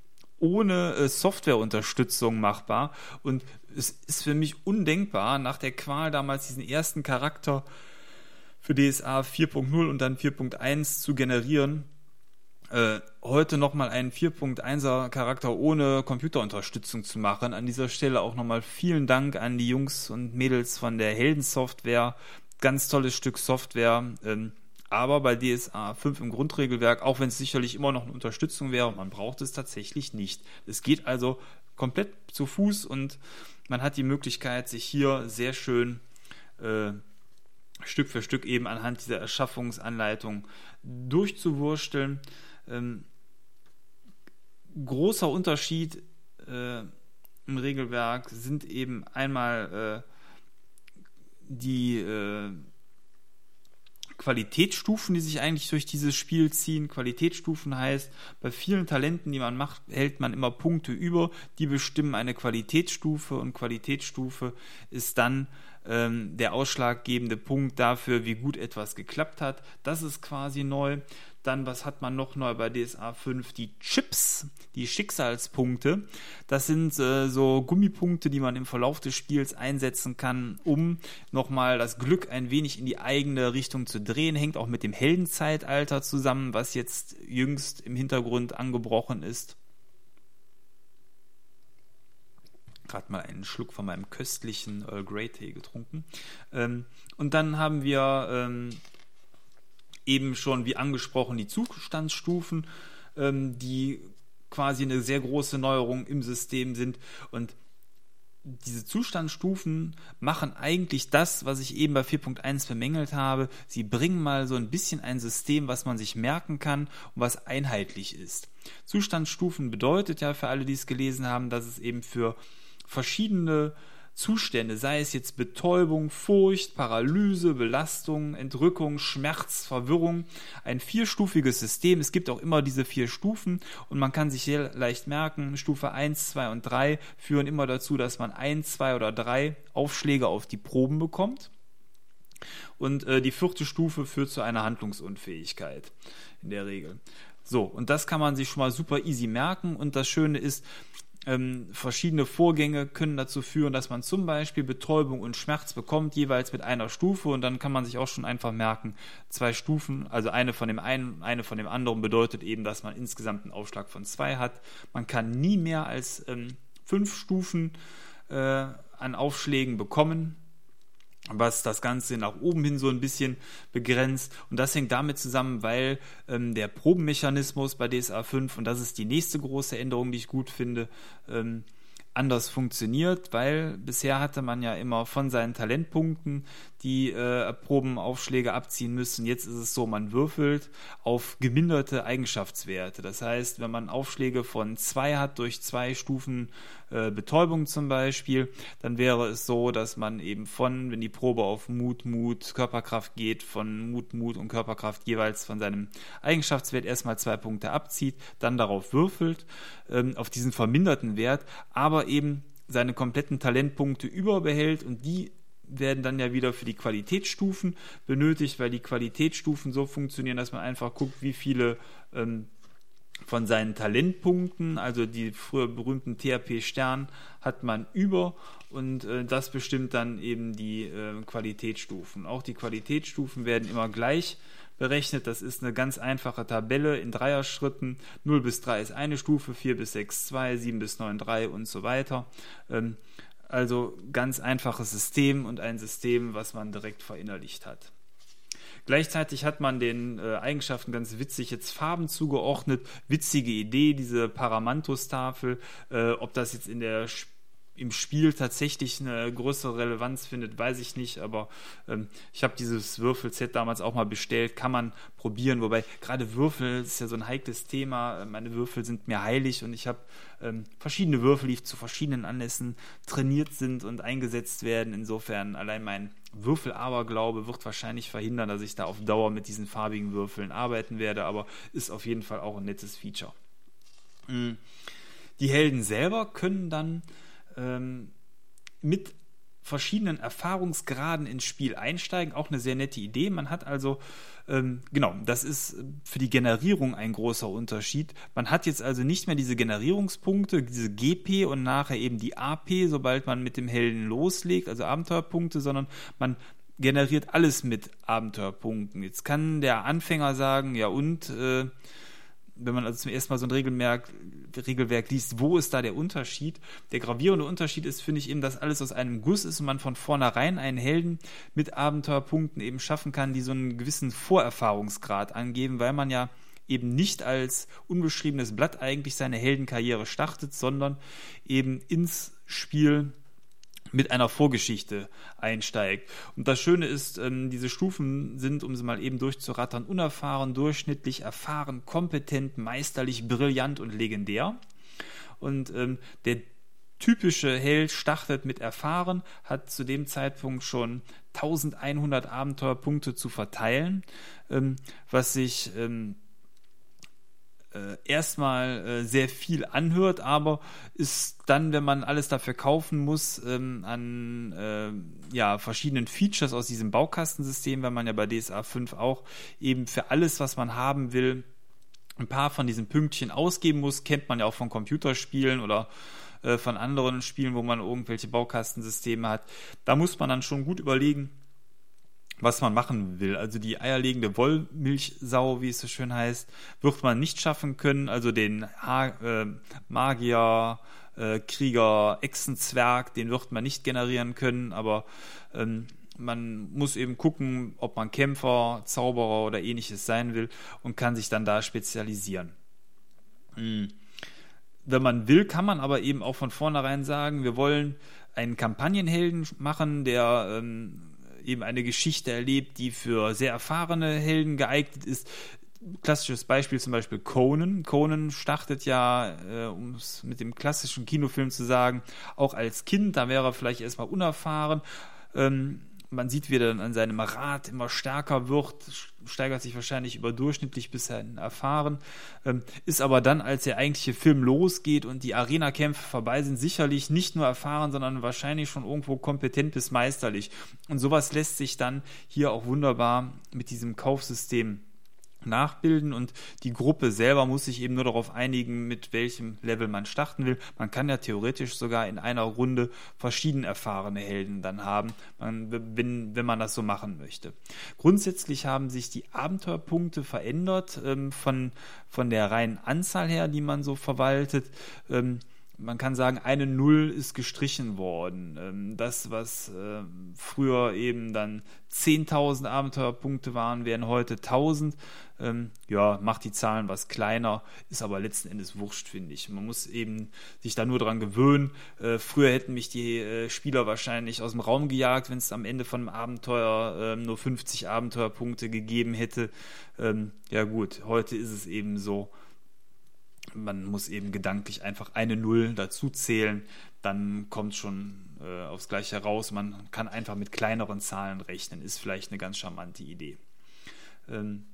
ohne äh, Softwareunterstützung machbar und es ist für mich undenkbar, nach der Qual damals diesen ersten Charakter für DSA 4.0 und dann 4.1 zu generieren äh, heute nochmal einen 4.1er Charakter ohne Computerunterstützung zu machen. An dieser Stelle auch nochmal vielen Dank an die Jungs und Mädels von der Heldensoftware. Ganz tolles Stück Software. Ähm, aber bei DSA 5 im Grundregelwerk, auch wenn es sicherlich immer noch eine Unterstützung wäre, man braucht es tatsächlich nicht. Es geht also komplett zu Fuß und man hat die Möglichkeit, sich hier sehr schön äh, Stück für Stück eben anhand dieser Erschaffungsanleitung durchzuwursteln. Ähm, großer Unterschied äh, im Regelwerk sind eben einmal äh, die, äh, Qualitätsstufen, die sich eigentlich durch dieses Spiel ziehen. Qualitätsstufen heißt, bei vielen Talenten, die man macht, hält man immer Punkte über, die bestimmen eine Qualitätsstufe und Qualitätsstufe ist dann ähm, der ausschlaggebende Punkt dafür, wie gut etwas geklappt hat. Das ist quasi neu. Dann, was hat man noch neu bei DSA 5? Die Chips, die Schicksalspunkte. Das sind äh, so Gummipunkte, die man im Verlauf des Spiels einsetzen kann, um nochmal das Glück ein wenig in die eigene Richtung zu drehen. Hängt auch mit dem Heldenzeitalter zusammen, was jetzt jüngst im Hintergrund angebrochen ist. gerade mal einen Schluck von meinem köstlichen Earl Grey Tee getrunken. Ähm, und dann haben wir ähm, eben schon, wie angesprochen, die Zustandsstufen, ähm, die quasi eine sehr große Neuerung im System sind. Und diese Zustandsstufen machen eigentlich das, was ich eben bei 4.1 bemängelt habe. Sie bringen mal so ein bisschen ein System, was man sich merken kann und was einheitlich ist. Zustandsstufen bedeutet ja für alle, die es gelesen haben, dass es eben für verschiedene Zustände, sei es jetzt Betäubung, Furcht, Paralyse, Belastung, Entrückung, Schmerz, Verwirrung, ein vierstufiges System. Es gibt auch immer diese vier Stufen und man kann sich sehr leicht merken, Stufe 1, 2 und 3 führen immer dazu, dass man ein, zwei oder drei Aufschläge auf die Proben bekommt. Und äh, die vierte Stufe führt zu einer Handlungsunfähigkeit in der Regel. So, und das kann man sich schon mal super easy merken. Und das Schöne ist, ähm, verschiedene Vorgänge können dazu führen, dass man zum Beispiel Betäubung und Schmerz bekommt, jeweils mit einer Stufe und dann kann man sich auch schon einfach merken, zwei Stufen, also eine von dem einen, eine von dem anderen bedeutet eben, dass man insgesamt einen Aufschlag von zwei hat. Man kann nie mehr als ähm, fünf Stufen äh, an Aufschlägen bekommen was das Ganze nach oben hin so ein bisschen begrenzt. Und das hängt damit zusammen, weil ähm, der Probenmechanismus bei DSA 5, und das ist die nächste große Änderung, die ich gut finde, ähm, anders funktioniert, weil bisher hatte man ja immer von seinen Talentpunkten die äh, Probenaufschläge abziehen müssen. Jetzt ist es so, man würfelt auf geminderte Eigenschaftswerte. Das heißt, wenn man Aufschläge von zwei hat durch zwei Stufen äh, Betäubung zum Beispiel, dann wäre es so, dass man eben von, wenn die Probe auf Mut, Mut, Körperkraft geht, von Mut, Mut und Körperkraft jeweils von seinem Eigenschaftswert erstmal zwei Punkte abzieht, dann darauf würfelt, ähm, auf diesen verminderten Wert, aber eben seine kompletten Talentpunkte überbehält und die werden dann ja wieder für die Qualitätsstufen benötigt, weil die Qualitätsstufen so funktionieren, dass man einfach guckt, wie viele ähm, von seinen Talentpunkten, also die früher berühmten THP-Stern, hat man über und äh, das bestimmt dann eben die äh, Qualitätsstufen. Auch die Qualitätsstufen werden immer gleich berechnet. Das ist eine ganz einfache Tabelle in Dreierschritten. 0 bis 3 ist eine Stufe, 4 bis 6 2, 7 bis 9 3 und so weiter. Ähm, also ganz einfaches System und ein System, was man direkt verinnerlicht hat. Gleichzeitig hat man den äh, Eigenschaften ganz witzig jetzt Farben zugeordnet. Witzige Idee, diese Paramanthus-Tafel. Äh, ob das jetzt in der Sp im Spiel tatsächlich eine größere Relevanz findet, weiß ich nicht, aber ähm, ich habe dieses Würfelset damals auch mal bestellt, kann man probieren, wobei gerade Würfel ist ja so ein heikles Thema, meine Würfel sind mir heilig und ich habe ähm, verschiedene Würfel, die zu verschiedenen Anlässen trainiert sind und eingesetzt werden, insofern allein mein Würfelaberglaube wird wahrscheinlich verhindern, dass ich da auf Dauer mit diesen farbigen Würfeln arbeiten werde, aber ist auf jeden Fall auch ein nettes Feature. Mm. Die Helden selber können dann ähm, mit verschiedenen Erfahrungsgraden ins Spiel einsteigen. Auch eine sehr nette Idee. Man hat also, ähm, genau, das ist für die Generierung ein großer Unterschied. Man hat jetzt also nicht mehr diese Generierungspunkte, diese GP und nachher eben die AP, sobald man mit dem Helden loslegt, also Abenteuerpunkte, sondern man generiert alles mit Abenteuerpunkten. Jetzt kann der Anfänger sagen, ja und, äh, wenn man also zum ersten Mal so ein Regelwerk, Regelwerk liest, wo ist da der Unterschied? Der gravierende Unterschied ist, finde ich, eben, dass alles aus einem Guss ist und man von vornherein einen Helden mit Abenteuerpunkten eben schaffen kann, die so einen gewissen Vorerfahrungsgrad angeben, weil man ja eben nicht als unbeschriebenes Blatt eigentlich seine Heldenkarriere startet, sondern eben ins Spiel mit einer Vorgeschichte einsteigt. Und das Schöne ist, ähm, diese Stufen sind, um sie mal eben durchzurattern, unerfahren, durchschnittlich, erfahren, kompetent, meisterlich, brillant und legendär. Und ähm, der typische Held startet mit Erfahren, hat zu dem Zeitpunkt schon 1100 Abenteuerpunkte zu verteilen, ähm, was sich ähm, äh, erstmal äh, sehr viel anhört, aber ist dann, wenn man alles dafür kaufen muss, ähm, an äh, ja, verschiedenen Features aus diesem Baukastensystem, wenn man ja bei DSA 5 auch eben für alles, was man haben will, ein paar von diesen Pünktchen ausgeben muss, kennt man ja auch von Computerspielen oder äh, von anderen Spielen, wo man irgendwelche Baukastensysteme hat. Da muss man dann schon gut überlegen, was man machen will. Also die eierlegende Wollmilchsau, wie es so schön heißt, wird man nicht schaffen können. Also den ha äh, Magier, äh, Krieger, Echsenzwerg, den wird man nicht generieren können, aber ähm, man muss eben gucken, ob man Kämpfer, Zauberer oder ähnliches sein will und kann sich dann da spezialisieren. Mhm. Wenn man will, kann man aber eben auch von vornherein sagen, wir wollen einen Kampagnenhelden machen, der ähm, eben eine Geschichte erlebt, die für sehr erfahrene Helden geeignet ist. Klassisches Beispiel zum Beispiel Conan. Conan startet ja, äh, um es mit dem klassischen Kinofilm zu sagen, auch als Kind, da wäre er vielleicht erstmal unerfahren. Ähm, man sieht, wie er dann an seinem Rad immer stärker wird, steigert sich wahrscheinlich überdurchschnittlich bis hin erfahren, ähm, ist aber dann, als der eigentliche Film losgeht und die Arena-Kämpfe vorbei sind, sicherlich nicht nur erfahren, sondern wahrscheinlich schon irgendwo kompetent bis meisterlich. Und sowas lässt sich dann hier auch wunderbar mit diesem Kaufsystem nachbilden und die Gruppe selber muss sich eben nur darauf einigen, mit welchem Level man starten will. Man kann ja theoretisch sogar in einer Runde verschieden erfahrene Helden dann haben, wenn, wenn man das so machen möchte. Grundsätzlich haben sich die Abenteuerpunkte verändert ähm, von, von der reinen Anzahl her, die man so verwaltet. Ähm, man kann sagen, eine Null ist gestrichen worden. Ähm, das, was äh, früher eben dann 10.000 Abenteuerpunkte waren, werden heute 1.000. Ähm, ja, macht die Zahlen was kleiner, ist aber letzten Endes wurscht, finde ich. Man muss eben sich da nur dran gewöhnen. Äh, früher hätten mich die äh, Spieler wahrscheinlich aus dem Raum gejagt, wenn es am Ende von einem Abenteuer nur 50 Abenteuerpunkte gegeben hätte. ja gut, heute ist es eben so man muss eben gedanklich einfach eine Null dazu zählen, dann kommt schon äh, aufs Gleiche heraus. Man kann einfach mit kleineren Zahlen rechnen, ist vielleicht eine ganz charmante Idee. Ähm,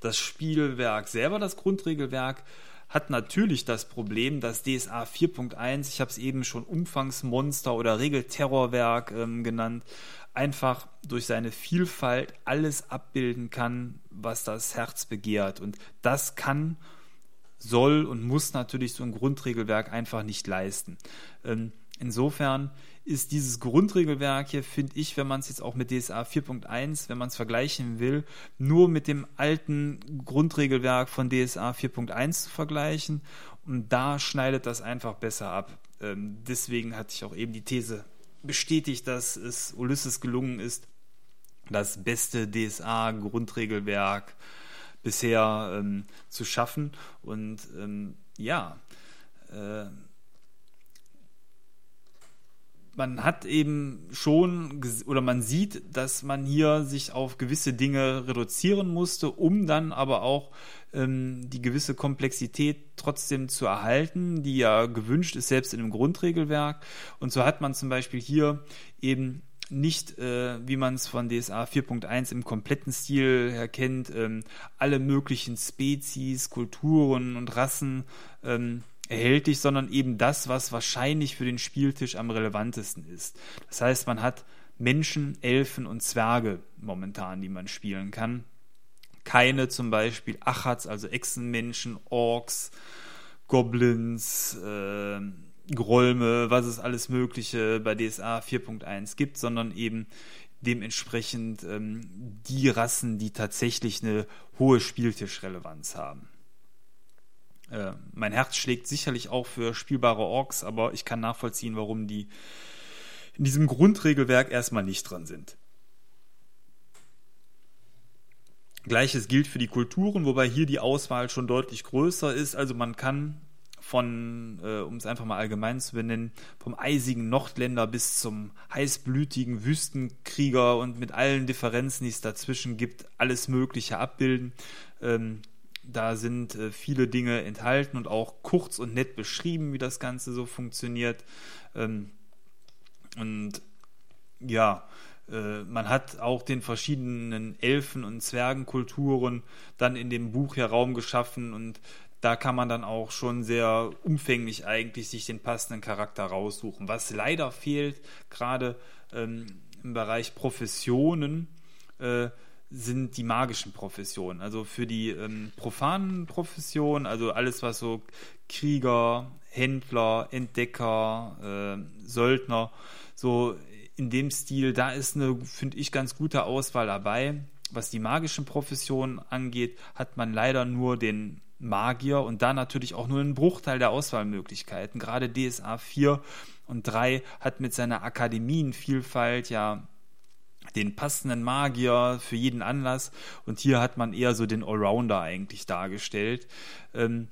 das Spielwerk selber, das Grundregelwerk, hat natürlich das Problem, dass DSA 4.1, ich habe es eben schon Umfangsmonster oder Regelterrorwerk ähm, genannt, einfach durch seine Vielfalt alles abbilden kann, was das Herz begehrt. Und das kann soll und muss natürlich so ein Grundregelwerk einfach nicht leisten. Ähm, insofern ist dieses Grundregelwerk hier, finde ich, wenn man es jetzt auch mit DSA 4.1, wenn man es vergleichen will, nur mit dem alten Grundregelwerk von DSA 4.1 zu vergleichen. Und da schneidet das einfach besser ab. Ähm, deswegen hatte ich auch eben die These bestätigt, dass es Ulysses gelungen ist, das beste DSA-Grundregelwerk bisher ähm, zu schaffen. Und ähm, ja, äh, man hat eben schon oder man sieht, dass man hier sich auf gewisse Dinge reduzieren musste, um dann aber auch ähm, die gewisse Komplexität trotzdem zu erhalten, die ja gewünscht ist, selbst in einem Grundregelwerk. Und so hat man zum Beispiel hier eben nicht, äh, wie man es von DSA 4.1 im kompletten Stil her kennt, ähm, alle möglichen Spezies, Kulturen und Rassen ähm, erhältlich, sondern eben das, was wahrscheinlich für den Spieltisch am relevantesten ist. Das heißt, man hat Menschen, Elfen und Zwerge momentan, die man spielen kann. Keine zum Beispiel Achats, also Echsenmenschen, Orks, Goblins, äh, Grolme, was es alles Mögliche bei DSA 4.1 gibt, sondern eben dementsprechend ähm, die Rassen, die tatsächlich eine hohe Spieltischrelevanz haben. Äh, mein Herz schlägt sicherlich auch für spielbare Orks, aber ich kann nachvollziehen, warum die in diesem Grundregelwerk erstmal nicht dran sind. Gleiches gilt für die Kulturen, wobei hier die Auswahl schon deutlich größer ist. Also man kann von, äh, um es einfach mal allgemein zu benennen, vom eisigen Nordländer bis zum heißblütigen Wüstenkrieger und mit allen Differenzen, die es dazwischen gibt, alles Mögliche abbilden. Ähm, da sind äh, viele Dinge enthalten und auch kurz und nett beschrieben, wie das Ganze so funktioniert. Ähm, und ja, äh, man hat auch den verschiedenen Elfen- und Zwergenkulturen dann in dem Buch hier Raum geschaffen und da kann man dann auch schon sehr umfänglich eigentlich sich den passenden Charakter raussuchen. Was leider fehlt, gerade ähm, im Bereich Professionen, äh, sind die magischen Professionen. Also für die ähm, profanen Professionen, also alles, was so Krieger, Händler, Entdecker, äh, Söldner, so in dem Stil, da ist eine, finde ich, ganz gute Auswahl dabei. Was die magischen Professionen angeht, hat man leider nur den Magier und da natürlich auch nur einen Bruchteil der Auswahlmöglichkeiten. Gerade DSA 4 und 3 hat mit seiner Akademienvielfalt ja den passenden Magier für jeden Anlass und hier hat man eher so den Allrounder eigentlich dargestellt. Ähm,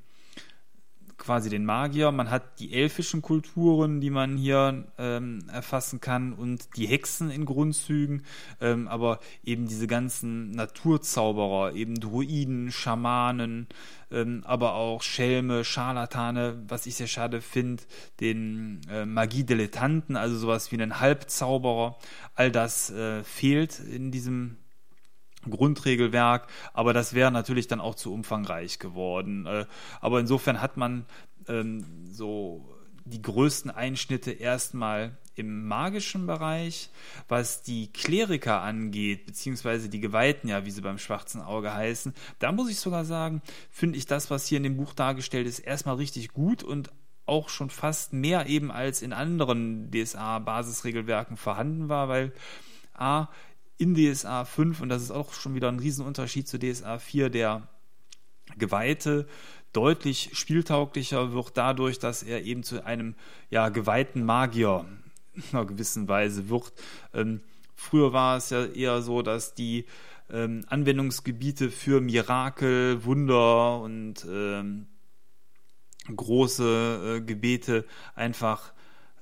quasi den Magier, man hat die elfischen Kulturen, die man hier ähm, erfassen kann und die Hexen in Grundzügen, ähm, aber eben diese ganzen Naturzauberer, eben Druiden, Schamanen, ähm, aber auch Schelme, Scharlatane, was ich sehr schade finde, den äh, Magie-Dilettanten, also sowas wie einen Halbzauberer, all das äh, fehlt in diesem Grundregelwerk, aber das wäre natürlich dann auch zu umfangreich geworden. Äh, aber insofern hat man ähm, so die größten Einschnitte erstmal im magischen Bereich. Was die Kleriker angeht, beziehungsweise die Geweihten, ja, wie sie beim schwarzen Auge heißen, da muss ich sogar sagen, finde ich das, was hier in dem Buch dargestellt ist, erstmal richtig gut und auch schon fast mehr eben als in anderen DSA-Basisregelwerken vorhanden war, weil A, in DSA 5, und das ist auch schon wieder ein Riesenunterschied zu DSA 4, der Geweihte deutlich spieltauglicher wird dadurch, dass er eben zu einem ja, geweihten Magier in einer gewissen Weise wird. Ähm, früher war es ja eher so, dass die ähm, Anwendungsgebiete für Mirakel, Wunder und ähm, große äh, Gebete einfach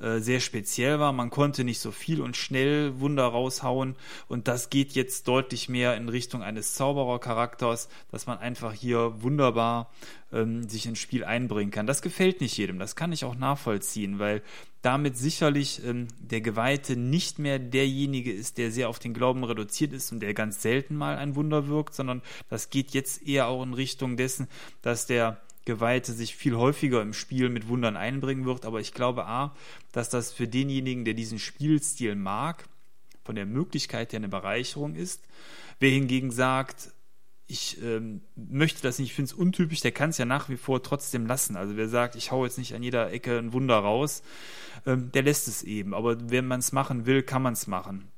äh, sehr speziell war. Man konnte nicht so viel und schnell Wunder raushauen und das geht jetzt deutlich mehr in Richtung eines Zauberercharakters, dass man einfach hier wunderbar ähm, sich ins Spiel einbringen kann. Das gefällt nicht jedem, das kann ich auch nachvollziehen, weil damit sicherlich ähm, der Geweihte nicht mehr derjenige ist, der sehr auf den Glauben reduziert ist und der ganz selten mal ein Wunder wirkt, sondern das geht jetzt eher auch in Richtung dessen, dass der Geweihte sich viel häufiger im Spiel mit Wundern einbringen wird. Aber ich glaube A, dass das für denjenigen, der diesen Spielstil mag, von der Möglichkeit her eine Bereicherung ist. Wer hingegen sagt, ich ähm, möchte das nicht, ich finde es untypisch, der kann es ja nach wie vor trotzdem lassen. Also wer sagt, ich hau jetzt nicht an jeder Ecke ein Wunder raus, ähm, der lässt es eben. Aber wenn man es machen will, kann man es machen.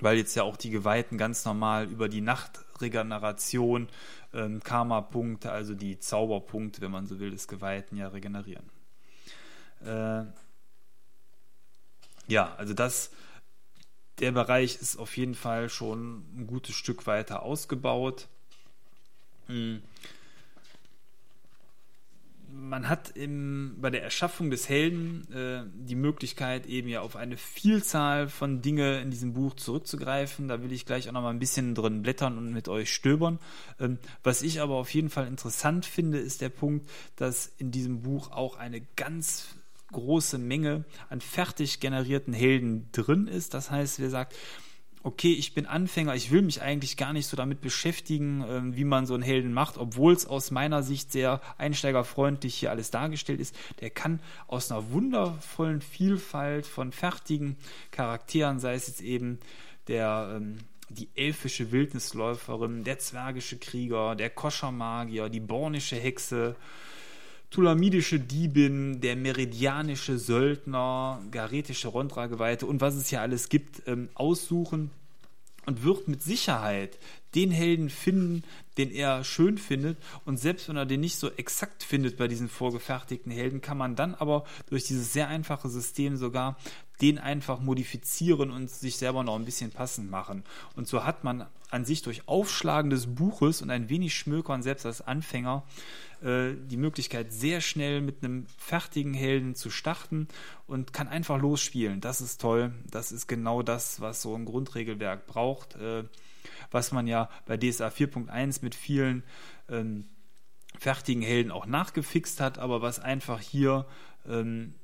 Weil jetzt ja auch die Geweihten ganz normal über die Nachtregeneration ähm, Karma-Punkte, also die Zauberpunkte, wenn man so will, des Geweihten ja regenerieren. Äh, ja, also das, der Bereich ist auf jeden Fall schon ein gutes Stück weiter ausgebaut. Mhm man hat im, bei der Erschaffung des Helden äh, die Möglichkeit, eben ja auf eine Vielzahl von Dinge in diesem Buch zurückzugreifen. Da will ich gleich auch noch mal ein bisschen drin blättern und mit euch stöbern. Ähm, was ich aber auf jeden Fall interessant finde, ist der Punkt, dass in diesem Buch auch eine ganz große Menge an fertig generierten Helden drin ist. Das heißt, wer sagt, okay, ich bin Anfänger, ich will mich eigentlich gar nicht so damit beschäftigen, äh, wie man so einen Helden macht, obwohl es aus meiner Sicht sehr einsteigerfreundlich hier alles dargestellt ist. Der kann aus einer wundervollen Vielfalt von fertigen Charakteren, sei es jetzt eben der ähm, die elfische Wildnisläuferin, der zwergische Krieger, der Koschermagier, die bornische Hexe, tulamidische Diebin, der meridianische Söldner, garetische Rondrageweite und was es hier alles gibt, ähm, aussuchen und wird mit Sicherheit den Helden finden, den er schön findet. Und selbst wenn er den nicht so exakt findet bei diesen vorgefertigten Helden, kann man dann aber durch dieses sehr einfache System sogar den einfach modifizieren und sich selber noch ein bisschen passend machen. Und so hat man an sich durch Aufschlagen des Buches und ein wenig Schmökern selbst als Anfänger äh, die Möglichkeit, sehr schnell mit einem fertigen Helden zu starten und kann einfach losspielen. Das ist toll. Das ist genau das, was so ein Grundregelwerk braucht, äh, was man ja bei DSA 4.1 mit vielen ähm, fertigen Helden auch nachgefixt hat, aber was einfach hier ähm,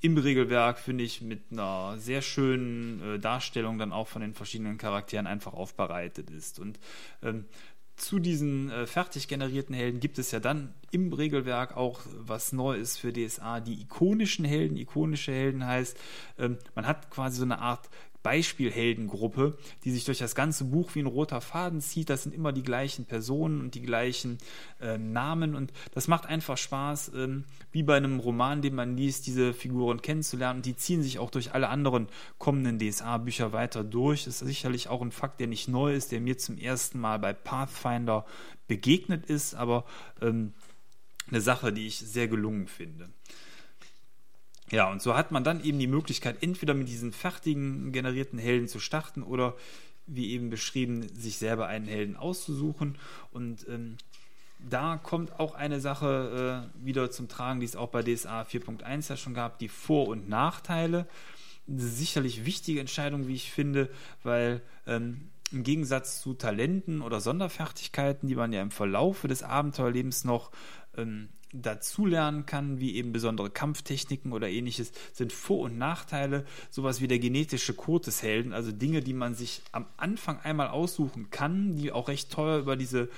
im Regelwerk, finde ich, mit einer sehr schönen äh, Darstellung dann auch von den verschiedenen Charakteren einfach aufbereitet ist. Und ähm, zu diesen äh, fertig generierten Helden gibt es ja dann im Regelwerk auch was Neues für DSA, die ikonischen Helden. Ikonische Helden heißt, ähm, man hat quasi so eine Art Beispielheldengruppe, die sich durch das ganze Buch wie ein roter Faden zieht. Das sind immer die gleichen Personen und die gleichen äh, Namen und das macht einfach Spaß, ähm, wie bei einem Roman, den man liest, diese Figuren kennenzulernen. Die ziehen sich auch durch alle anderen kommenden DSA-Bücher weiter durch. Das ist sicherlich auch ein Fakt, der nicht neu ist, der mir zum ersten Mal bei Pathfinder begegnet ist, aber ähm, eine Sache, die ich sehr gelungen finde. Ja, und so hat man dann eben die Möglichkeit, entweder mit diesen fertigen generierten Helden zu starten oder wie eben beschrieben, sich selber einen Helden auszusuchen. Und ähm, da kommt auch eine Sache äh, wieder zum Tragen, die es auch bei DSA 4.1 ja schon gab, die Vor- und Nachteile. Sicherlich wichtige Entscheidung, wie ich finde, weil ähm, im Gegensatz zu Talenten oder Sonderfertigkeiten, die man ja im Verlaufe des Abenteuerlebens noch ähm, dazulernen kann, wie eben besondere Kampftechniken oder ähnliches, sind Vor- und Nachteile, sowas wie der genetische Code des Helden, also Dinge, die man sich am Anfang einmal aussuchen kann, die auch recht teuer über diese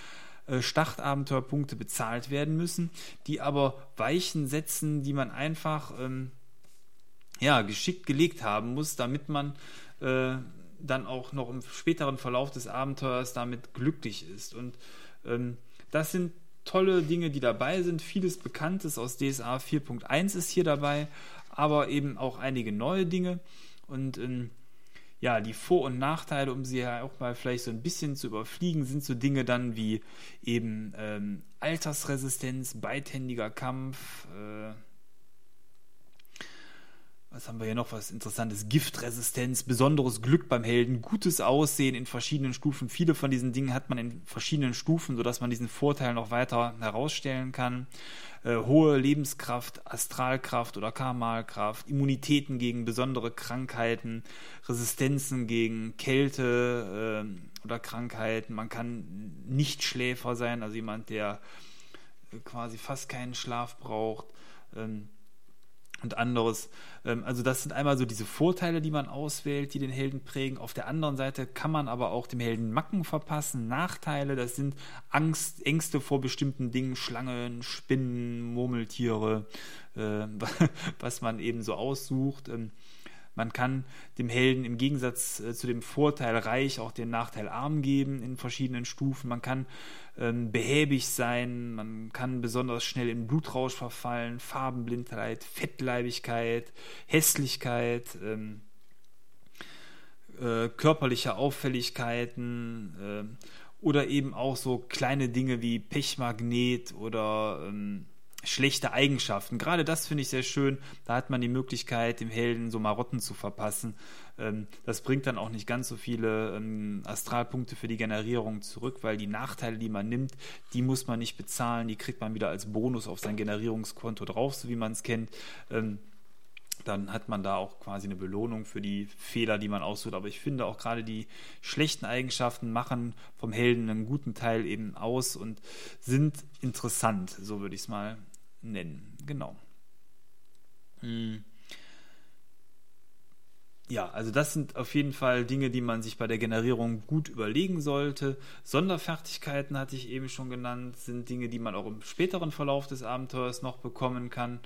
äh, Startabenteuerpunkte bezahlt werden müssen, die aber Weichen setzen, die man einfach ähm, ja, geschickt gelegt haben muss, damit man äh, dann auch noch im späteren Verlauf des Abenteuers damit glücklich ist. Und ähm, das sind tolle Dinge, die dabei sind. Vieles Bekanntes aus DSA 4.1 ist hier dabei, aber eben auch einige neue Dinge. Und ähm, ja, die Vor- und Nachteile, um sie ja auch mal vielleicht so ein bisschen zu überfliegen, sind so Dinge dann wie eben ähm, Altersresistenz, beidhändiger Kampf, äh, was haben wir hier noch? Was Interessantes. Giftresistenz, besonderes Glück beim Helden, gutes Aussehen in verschiedenen Stufen. Viele von diesen Dingen hat man in verschiedenen Stufen, sodass man diesen Vorteil noch weiter herausstellen kann. Äh, hohe Lebenskraft, Astralkraft oder Karmalkraft, Immunitäten gegen besondere Krankheiten, Resistenzen gegen Kälte äh, oder Krankheiten. Man kann nicht Schläfer sein, also jemand, der äh, quasi fast keinen Schlaf braucht. Ähm, und anderes. Ähm, also das sind einmal so diese Vorteile, die man auswählt, die den Helden prägen. Auf der anderen Seite kann man aber auch dem Helden Macken verpassen, Nachteile. Das sind Angst, Ängste vor bestimmten Dingen, Schlangen, Spinnen, Murmeltiere, äh, was man eben so aussucht. Man kann dem Helden im Gegensatz äh, zu dem Vorteil reich auch den Nachteil arm geben in verschiedenen Stufen. Man kann ähm, behäbig sein, man kann besonders schnell in Blutrausch verfallen, Farbenblindheit, Fettleibigkeit, Hässlichkeit, ähm, äh, körperliche Auffälligkeiten äh, oder eben auch so kleine Dinge wie Pechmagnet oder ähm, schlechte Eigenschaften. Gerade das finde ich sehr schön. Da hat man die Möglichkeit, dem Helden so Marotten zu verpassen. Ähm, das bringt dann auch nicht ganz so viele ähm, Astralpunkte für die Generierung zurück, weil die Nachteile, die man nimmt, die muss man nicht bezahlen. Die kriegt man wieder als Bonus auf sein Generierungskonto drauf, so wie man es kennt ähm, dann hat man da auch quasi eine Belohnung für die Fehler, die man aussucht. Aber ich finde auch gerade die schlechten Eigenschaften machen vom Helden einen guten Teil eben aus und sind interessant, so würde ich es mal nennen. Genau. Hm. Ja, also das sind auf jeden Fall Dinge, die man sich bei der Generierung gut überlegen sollte. Sonderfertigkeiten hatte ich eben schon genannt, sind Dinge, die man auch im späteren Verlauf des Abenteuers noch bekommen kann.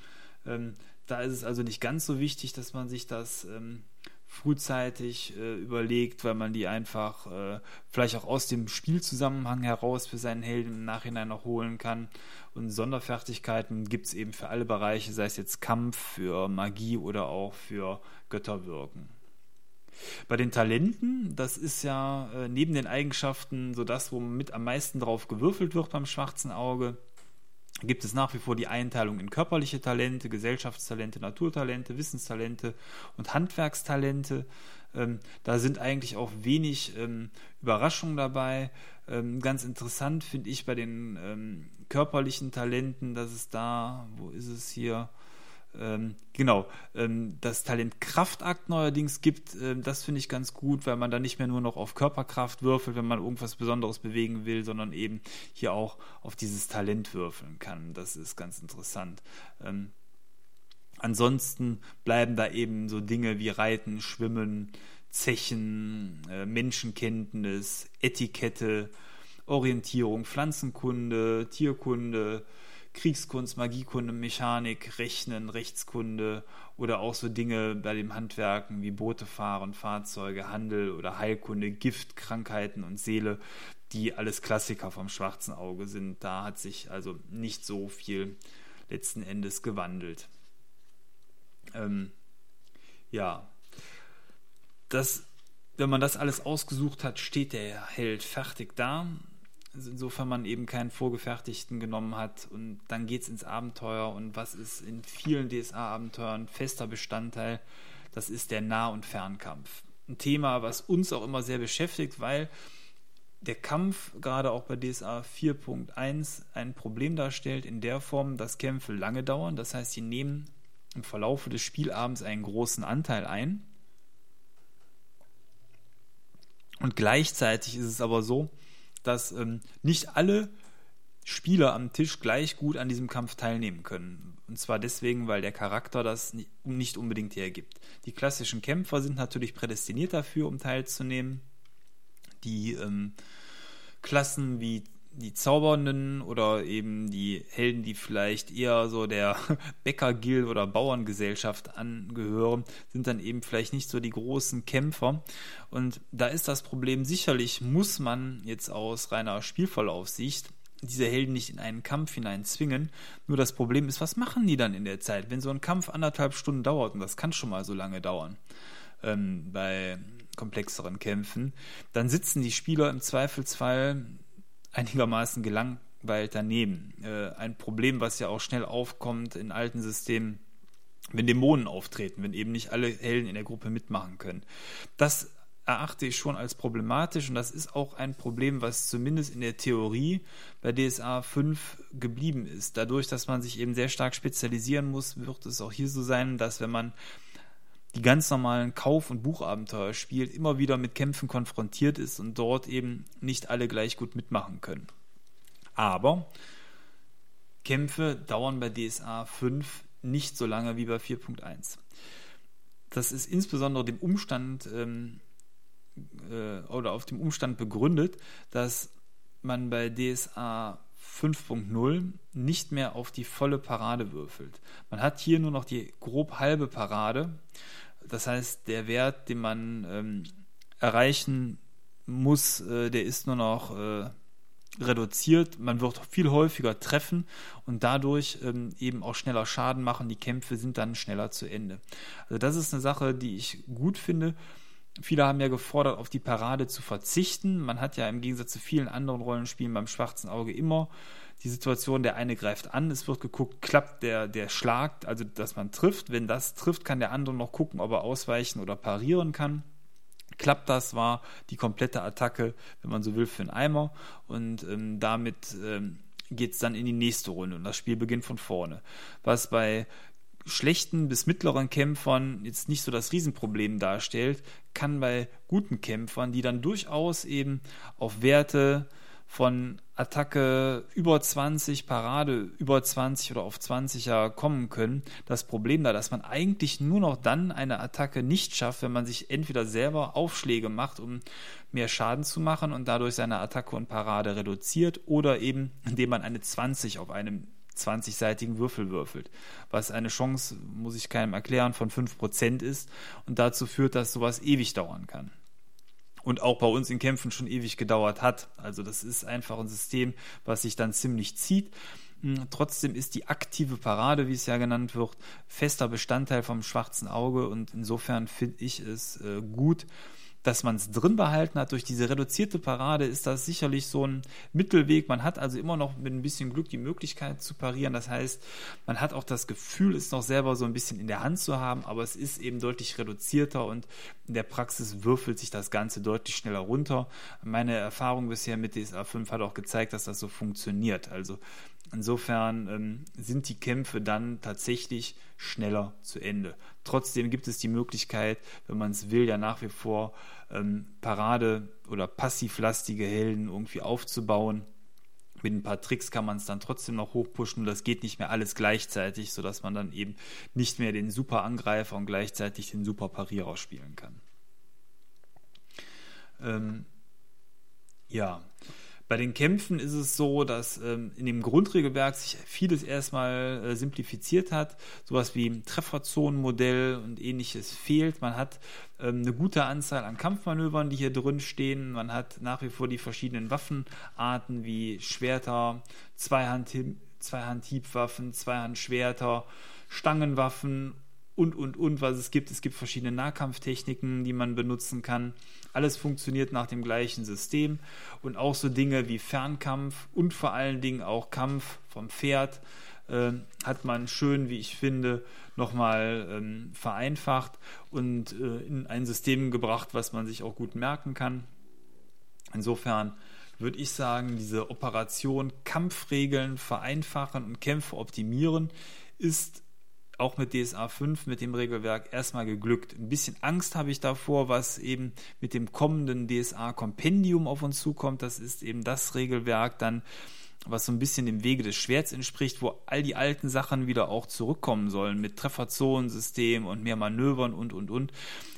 Ähm, da ist es also nicht ganz so wichtig, dass man sich das ähm, frühzeitig äh, überlegt, weil man die einfach äh, vielleicht auch aus dem Spielzusammenhang heraus für seinen Helden im Nachhinein noch holen kann. Und Sonderfertigkeiten gibt es eben für alle Bereiche, sei es jetzt Kampf, für Magie oder auch für Götterwirken. Bei den Talenten, das ist ja äh, neben den Eigenschaften so das, wo mit am meisten drauf gewürfelt wird beim schwarzen Auge gibt es nach wie vor die Einteilung in körperliche Talente, Gesellschaftstalente, Naturtalente, Wissenstalente und Handwerkstalente. Ähm, da sind eigentlich auch wenig ähm, Überraschungen dabei. Ähm, ganz interessant finde ich bei den ähm, körperlichen Talenten, dass es da, wo ist es hier, Ähm, genau, ähm, das Talent Kraftakt neuerdings gibt, ähm, das finde ich ganz gut, weil man da nicht mehr nur noch auf Körperkraft würfelt, wenn man irgendwas Besonderes bewegen will, sondern eben hier auch auf dieses Talent würfeln kann. Das ist ganz interessant. Ähm, ansonsten bleiben da eben so Dinge wie Reiten, Schwimmen, Zechen, äh, Menschenkenntnis, Etikette, Orientierung, Pflanzenkunde, Tierkunde, Kriegskunst, Magiekunde, Mechanik, Rechnen, Rechtskunde oder auch so Dinge bei dem Handwerken wie Boote fahren, Fahrzeuge, Handel oder Heilkunde, Gift, Krankheiten und Seele, die alles Klassiker vom schwarzen Auge sind. Da hat sich also nicht so viel letzten Endes gewandelt. Ähm, ja, das, wenn man das alles ausgesucht hat, steht der Held fertig da insofern man eben keinen vorgefertigten genommen hat. Und dann geht es ins Abenteuer. Und was ist in vielen DSA-Abenteuern fester Bestandteil? Das ist der Nah- und Fernkampf. Ein Thema, was uns auch immer sehr beschäftigt, weil der Kampf gerade auch bei DSA 4.1 ein Problem darstellt, in der Form, dass Kämpfe lange dauern. Das heißt, sie nehmen im Verlauf des Spielabends einen großen Anteil ein. Und gleichzeitig ist es aber so, dass ähm, nicht alle Spieler am Tisch gleich gut an diesem Kampf teilnehmen können. Und zwar deswegen, weil der Charakter das nicht unbedingt hergibt. Die klassischen Kämpfer sind natürlich prädestiniert dafür, um teilzunehmen. Die ähm, Klassen wie die Zaubernden oder eben die Helden, die vielleicht eher so der Bäckergill oder Bauerngesellschaft angehören, sind dann eben vielleicht nicht so die großen Kämpfer. Und da ist das Problem, sicherlich muss man jetzt aus reiner Spielverlaufssicht diese Helden nicht in einen Kampf hinein zwingen. Nur das Problem ist, was machen die dann in der Zeit, wenn so ein Kampf anderthalb Stunden dauert? Und das kann schon mal so lange dauern ähm, bei komplexeren Kämpfen. Dann sitzen die Spieler im Zweifelsfall einigermaßen gelangweilt daneben. Äh, ein Problem, was ja auch schnell aufkommt in alten Systemen, wenn Dämonen auftreten, wenn eben nicht alle Helden in der Gruppe mitmachen können. Das erachte ich schon als problematisch und das ist auch ein Problem, was zumindest in der Theorie bei DSA 5 geblieben ist. Dadurch, dass man sich eben sehr stark spezialisieren muss, wird es auch hier so sein, dass wenn man die ganz normalen Kauf- und Buchabenteuer spielt, immer wieder mit Kämpfen konfrontiert ist und dort eben nicht alle gleich gut mitmachen können. Aber Kämpfe dauern bei DSA 5 nicht so lange wie bei 4.1. Das ist insbesondere dem Umstand ähm, äh, oder auf dem Umstand begründet, dass man bei DSA 5.0 nicht mehr auf die volle Parade würfelt. Man hat hier nur noch die grob halbe Parade das heißt, der Wert, den man ähm, erreichen muss, äh, der ist nur noch äh, reduziert. Man wird viel häufiger treffen und dadurch ähm, eben auch schneller Schaden machen. Die Kämpfe sind dann schneller zu Ende. Also das ist eine Sache, die ich gut finde. Viele haben ja gefordert, auf die Parade zu verzichten. Man hat ja im Gegensatz zu vielen anderen Rollenspielen beim schwarzen Auge immer die Situation, der eine greift an, es wird geguckt, klappt der, der Schlag, also dass man trifft. Wenn das trifft, kann der andere noch gucken, ob er ausweichen oder parieren kann. Klappt das, war die komplette Attacke, wenn man so will, für einen Eimer. Und ähm, damit ähm, geht es dann in die nächste Runde und das Spiel beginnt von vorne. Was bei schlechten bis mittleren Kämpfern jetzt nicht so das Riesenproblem darstellt, kann bei guten Kämpfern, die dann durchaus eben auf Werte von Attacke über 20, Parade über 20 oder auf 20er kommen können. Das Problem da, dass man eigentlich nur noch dann eine Attacke nicht schafft, wenn man sich entweder selber Aufschläge macht, um mehr Schaden zu machen und dadurch seine Attacke und Parade reduziert oder eben indem man eine 20 auf einem 20-seitigen Würfel würfelt, was eine Chance, muss ich keinem erklären, von 5% ist und dazu führt, dass sowas ewig dauern kann und auch bei uns in Kämpfen schon ewig gedauert hat. Also das ist einfach ein System, was sich dann ziemlich zieht. Hm, trotzdem ist die aktive Parade, wie es ja genannt wird, fester Bestandteil vom schwarzen Auge und insofern finde ich es äh, gut, dass man es drin behalten hat. Durch diese reduzierte Parade ist das sicherlich so ein Mittelweg. Man hat also immer noch mit ein bisschen Glück die Möglichkeit zu parieren. Das heißt, man hat auch das Gefühl, es noch selber so ein bisschen in der Hand zu haben, aber es ist eben deutlich reduzierter und in der Praxis würfelt sich das Ganze deutlich schneller runter. Meine Erfahrung bisher mit DSA 5 hat auch gezeigt, dass das so funktioniert. Also Insofern ähm, sind die Kämpfe dann tatsächlich schneller zu Ende. Trotzdem gibt es die Möglichkeit, wenn man es will, ja nach wie vor ähm, Parade- oder passivlastige Helden irgendwie aufzubauen. Mit ein paar Tricks kann man es dann trotzdem noch hochpushen und das geht nicht mehr alles gleichzeitig, sodass man dann eben nicht mehr den Super Angreifer und gleichzeitig den Super Parierer spielen kann. Ähm, ja, bei den Kämpfen ist es so, dass ähm, in dem Grundregelwerk sich vieles erstmal äh, simplifiziert hat. Sowas wie Trefferzonenmodell und ähnliches fehlt. Man hat ähm, eine gute Anzahl an Kampfmanövern, die hier drin stehen. Man hat nach wie vor die verschiedenen Waffenarten wie Schwerter, Zweihand-Hiebwaffen, Zweihandschwerter, Stangenwaffen und, und, und, was es gibt. Es gibt verschiedene Nahkampftechniken, die man benutzen kann. Alles funktioniert nach dem gleichen System und auch so Dinge wie Fernkampf und vor allen Dingen auch Kampf vom Pferd äh, hat man schön, wie ich finde, nochmal ähm, vereinfacht und äh, in ein System gebracht, was man sich auch gut merken kann. Insofern würde ich sagen, diese Operation Kampfregeln vereinfachen und Kämpfe optimieren ist auch mit DSA 5, mit dem Regelwerk erstmal geglückt. Ein bisschen Angst habe ich davor, was eben mit dem kommenden DSA Kompendium auf uns zukommt. Das ist eben das Regelwerk dann, was so ein bisschen dem Wege des Schwerts entspricht, wo all die alten Sachen wieder auch zurückkommen sollen mit Trefferzonensystem und mehr Manövern und, und, und.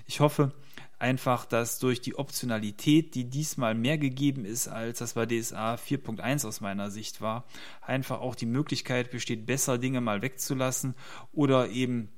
Ich hoffe, einfach, dass durch die Optionalität, die diesmal mehr gegeben ist, als das bei DSA 4.1 aus meiner Sicht war, einfach auch die Möglichkeit besteht, besser Dinge mal wegzulassen oder eben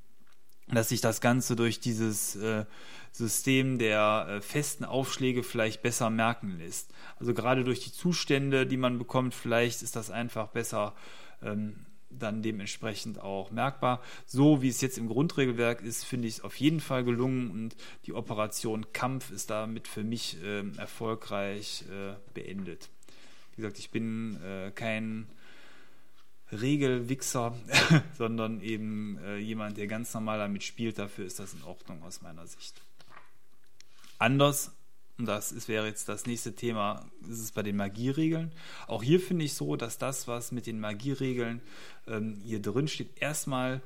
dass sich das Ganze durch dieses äh, System der äh, festen Aufschläge vielleicht besser merken lässt. Also gerade durch die Zustände, die man bekommt, vielleicht ist das einfach besser ähm, dann dementsprechend auch merkbar. So wie es jetzt im Grundregelwerk ist, finde ich es auf jeden Fall gelungen und die Operation Kampf ist damit für mich äh, erfolgreich äh, beendet. Wie gesagt, ich bin äh, kein Regelwichser, sondern eben äh, jemand, der ganz normal damit spielt. Dafür ist das in Ordnung aus meiner Sicht. Anders und das ist, wäre jetzt das nächste Thema, ist es bei den Magieregeln. Auch hier finde ich so, dass das, was mit den Magieregeln ähm, hier drin steht, erstmal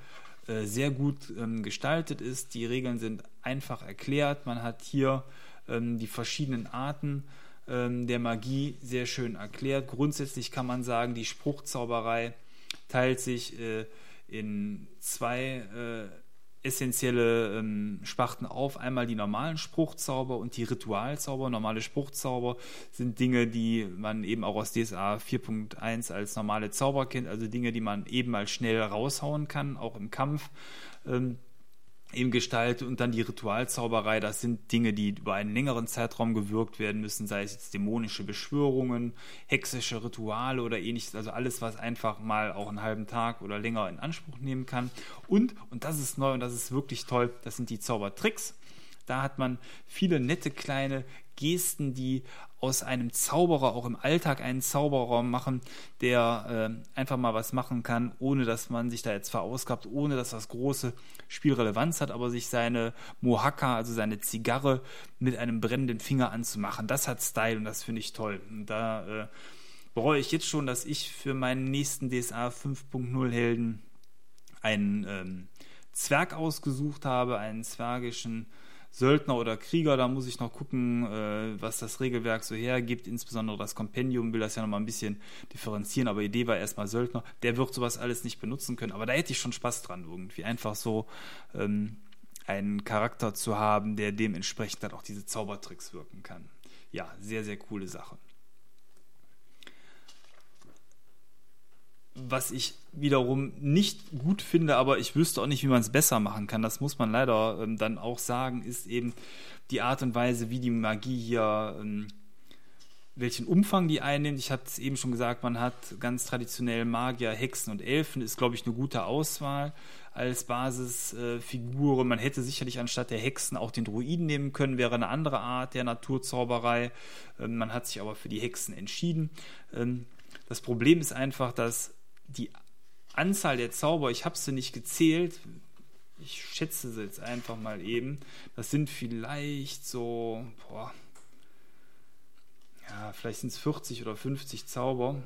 äh, sehr gut ähm, gestaltet ist. Die Regeln sind einfach erklärt. Man hat hier ähm, die verschiedenen Arten ähm, der Magie sehr schön erklärt. Grundsätzlich kann man sagen, die Spruchzauberei teilt sich äh, in zwei äh, essentielle ähm, Sparten auf. Einmal die normalen Spruchzauber und die Ritualzauber. Normale Spruchzauber sind Dinge, die man eben auch aus DSA 4.1 als normale Zauber kennt, also Dinge, die man eben mal schnell raushauen kann, auch im Kampf. Ähm, eben gestaltet und dann die Ritualzauberei, das sind Dinge, die über einen längeren Zeitraum gewirkt werden müssen, sei es jetzt dämonische Beschwörungen, hexische Rituale oder ähnliches, also alles, was einfach mal auch einen halben Tag oder länger in Anspruch nehmen kann. Und, und das ist neu und das ist wirklich toll, das sind die Zaubertricks. Da hat man viele nette kleine Gesten, die aus einem Zauberer auch im Alltag einen Zauberer machen, der äh, einfach mal was machen kann, ohne dass man sich da jetzt verausgabt, ohne dass das große Spielrelevanz hat, aber sich seine Mohaka, also seine Zigarre, mit einem brennenden Finger anzumachen. Das hat Style und das finde ich toll. Und da äh, bereue ich jetzt schon, dass ich für meinen nächsten DSA 5.0 Helden einen ähm, Zwerg ausgesucht habe, einen zwergischen Söldner oder Krieger, da muss ich noch gucken, äh, was das Regelwerk so hergibt. Insbesondere das Kompendium will das ja nochmal ein bisschen differenzieren, aber Idee war erstmal Söldner. Der wird sowas alles nicht benutzen können, aber da hätte ich schon Spaß dran, irgendwie einfach so ähm, einen Charakter zu haben, der dementsprechend dann auch diese Zaubertricks wirken kann. Ja, sehr, sehr coole Sache. Was ich wiederum nicht gut finde, aber ich wüsste auch nicht, wie man es besser machen kann. Das muss man leider ähm, dann auch sagen, ist eben die Art und Weise, wie die Magie hier, ähm, welchen Umfang die einnimmt. Ich hatte es eben schon gesagt, man hat ganz traditionell Magier, Hexen und Elfen, ist, glaube ich, eine gute Auswahl als Basisfigur. Äh, man hätte sicherlich anstatt der Hexen auch den Druiden nehmen können, wäre eine andere Art der Naturzauberei. Ähm, man hat sich aber für die Hexen entschieden. Ähm, das Problem ist einfach, dass die Anzahl der Zauber, ich habe sie nicht gezählt, ich schätze sie jetzt einfach mal eben, das sind vielleicht so, boah, ja, vielleicht sind es 40 oder 50 Zauber,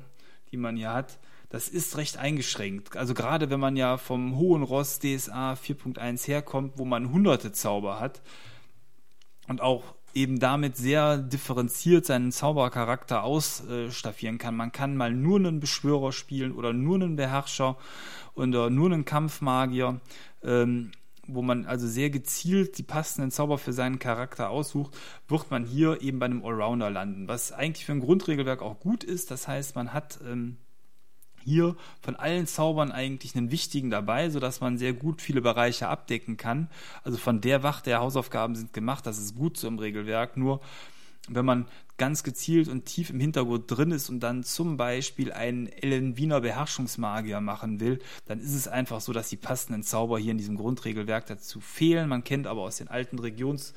die man hier hat. das ist recht eingeschränkt. Also gerade wenn man ja vom hohen Ross DSA 4.1 herkommt, wo man hunderte Zauber hat und auch eben damit sehr differenziert seinen Zaubercharakter ausstaffieren kann. Man kann mal nur einen Beschwörer spielen oder nur einen Beherrscher oder nur einen Kampfmagier. Ähm, wo man also sehr gezielt die passenden Zauber für seinen Charakter aussucht, wird man hier eben bei einem Allrounder landen, was eigentlich für ein Grundregelwerk auch gut ist. Das heißt, man hat ähm, hier von allen Zaubern eigentlich einen wichtigen dabei, sodass man sehr gut viele Bereiche abdecken kann. Also von der Wacht der Hausaufgaben sind gemacht, das ist gut so im Regelwerk. Nur wenn man ganz gezielt und tief im Hintergrund drin ist und dann zum Beispiel einen Ellen Wiener Beherrschungsmagier machen will, dann ist es einfach so, dass die passenden Zauber hier in diesem Grundregelwerk dazu fehlen. Man kennt aber aus den alten Regions-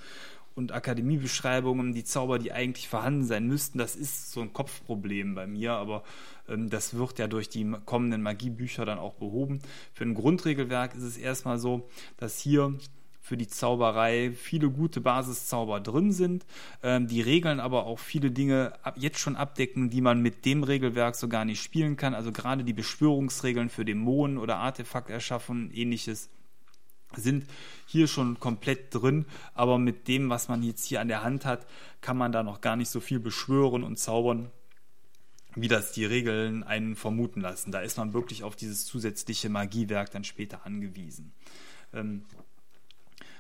und Akademiebeschreibungen die Zauber, die eigentlich vorhanden sein müssten. Das ist so ein Kopfproblem bei mir, aber ähm, das wird ja durch die kommenden Magiebücher dann auch behoben. Für ein Grundregelwerk ist es erstmal so, dass hier für die Zauberei viele gute Basiszauber drin sind, ähm, die Regeln aber auch viele Dinge ab, jetzt schon abdecken, die man mit dem Regelwerk so gar nicht spielen kann. Also gerade die Beschwörungsregeln für Dämonen oder Artefakt erschaffen, ähnliches sind hier schon komplett drin, aber mit dem, was man jetzt hier an der Hand hat, kann man da noch gar nicht so viel beschwören und zaubern, wie das die Regeln einen vermuten lassen. Da ist man wirklich auf dieses zusätzliche Magiewerk dann später angewiesen. Ähm,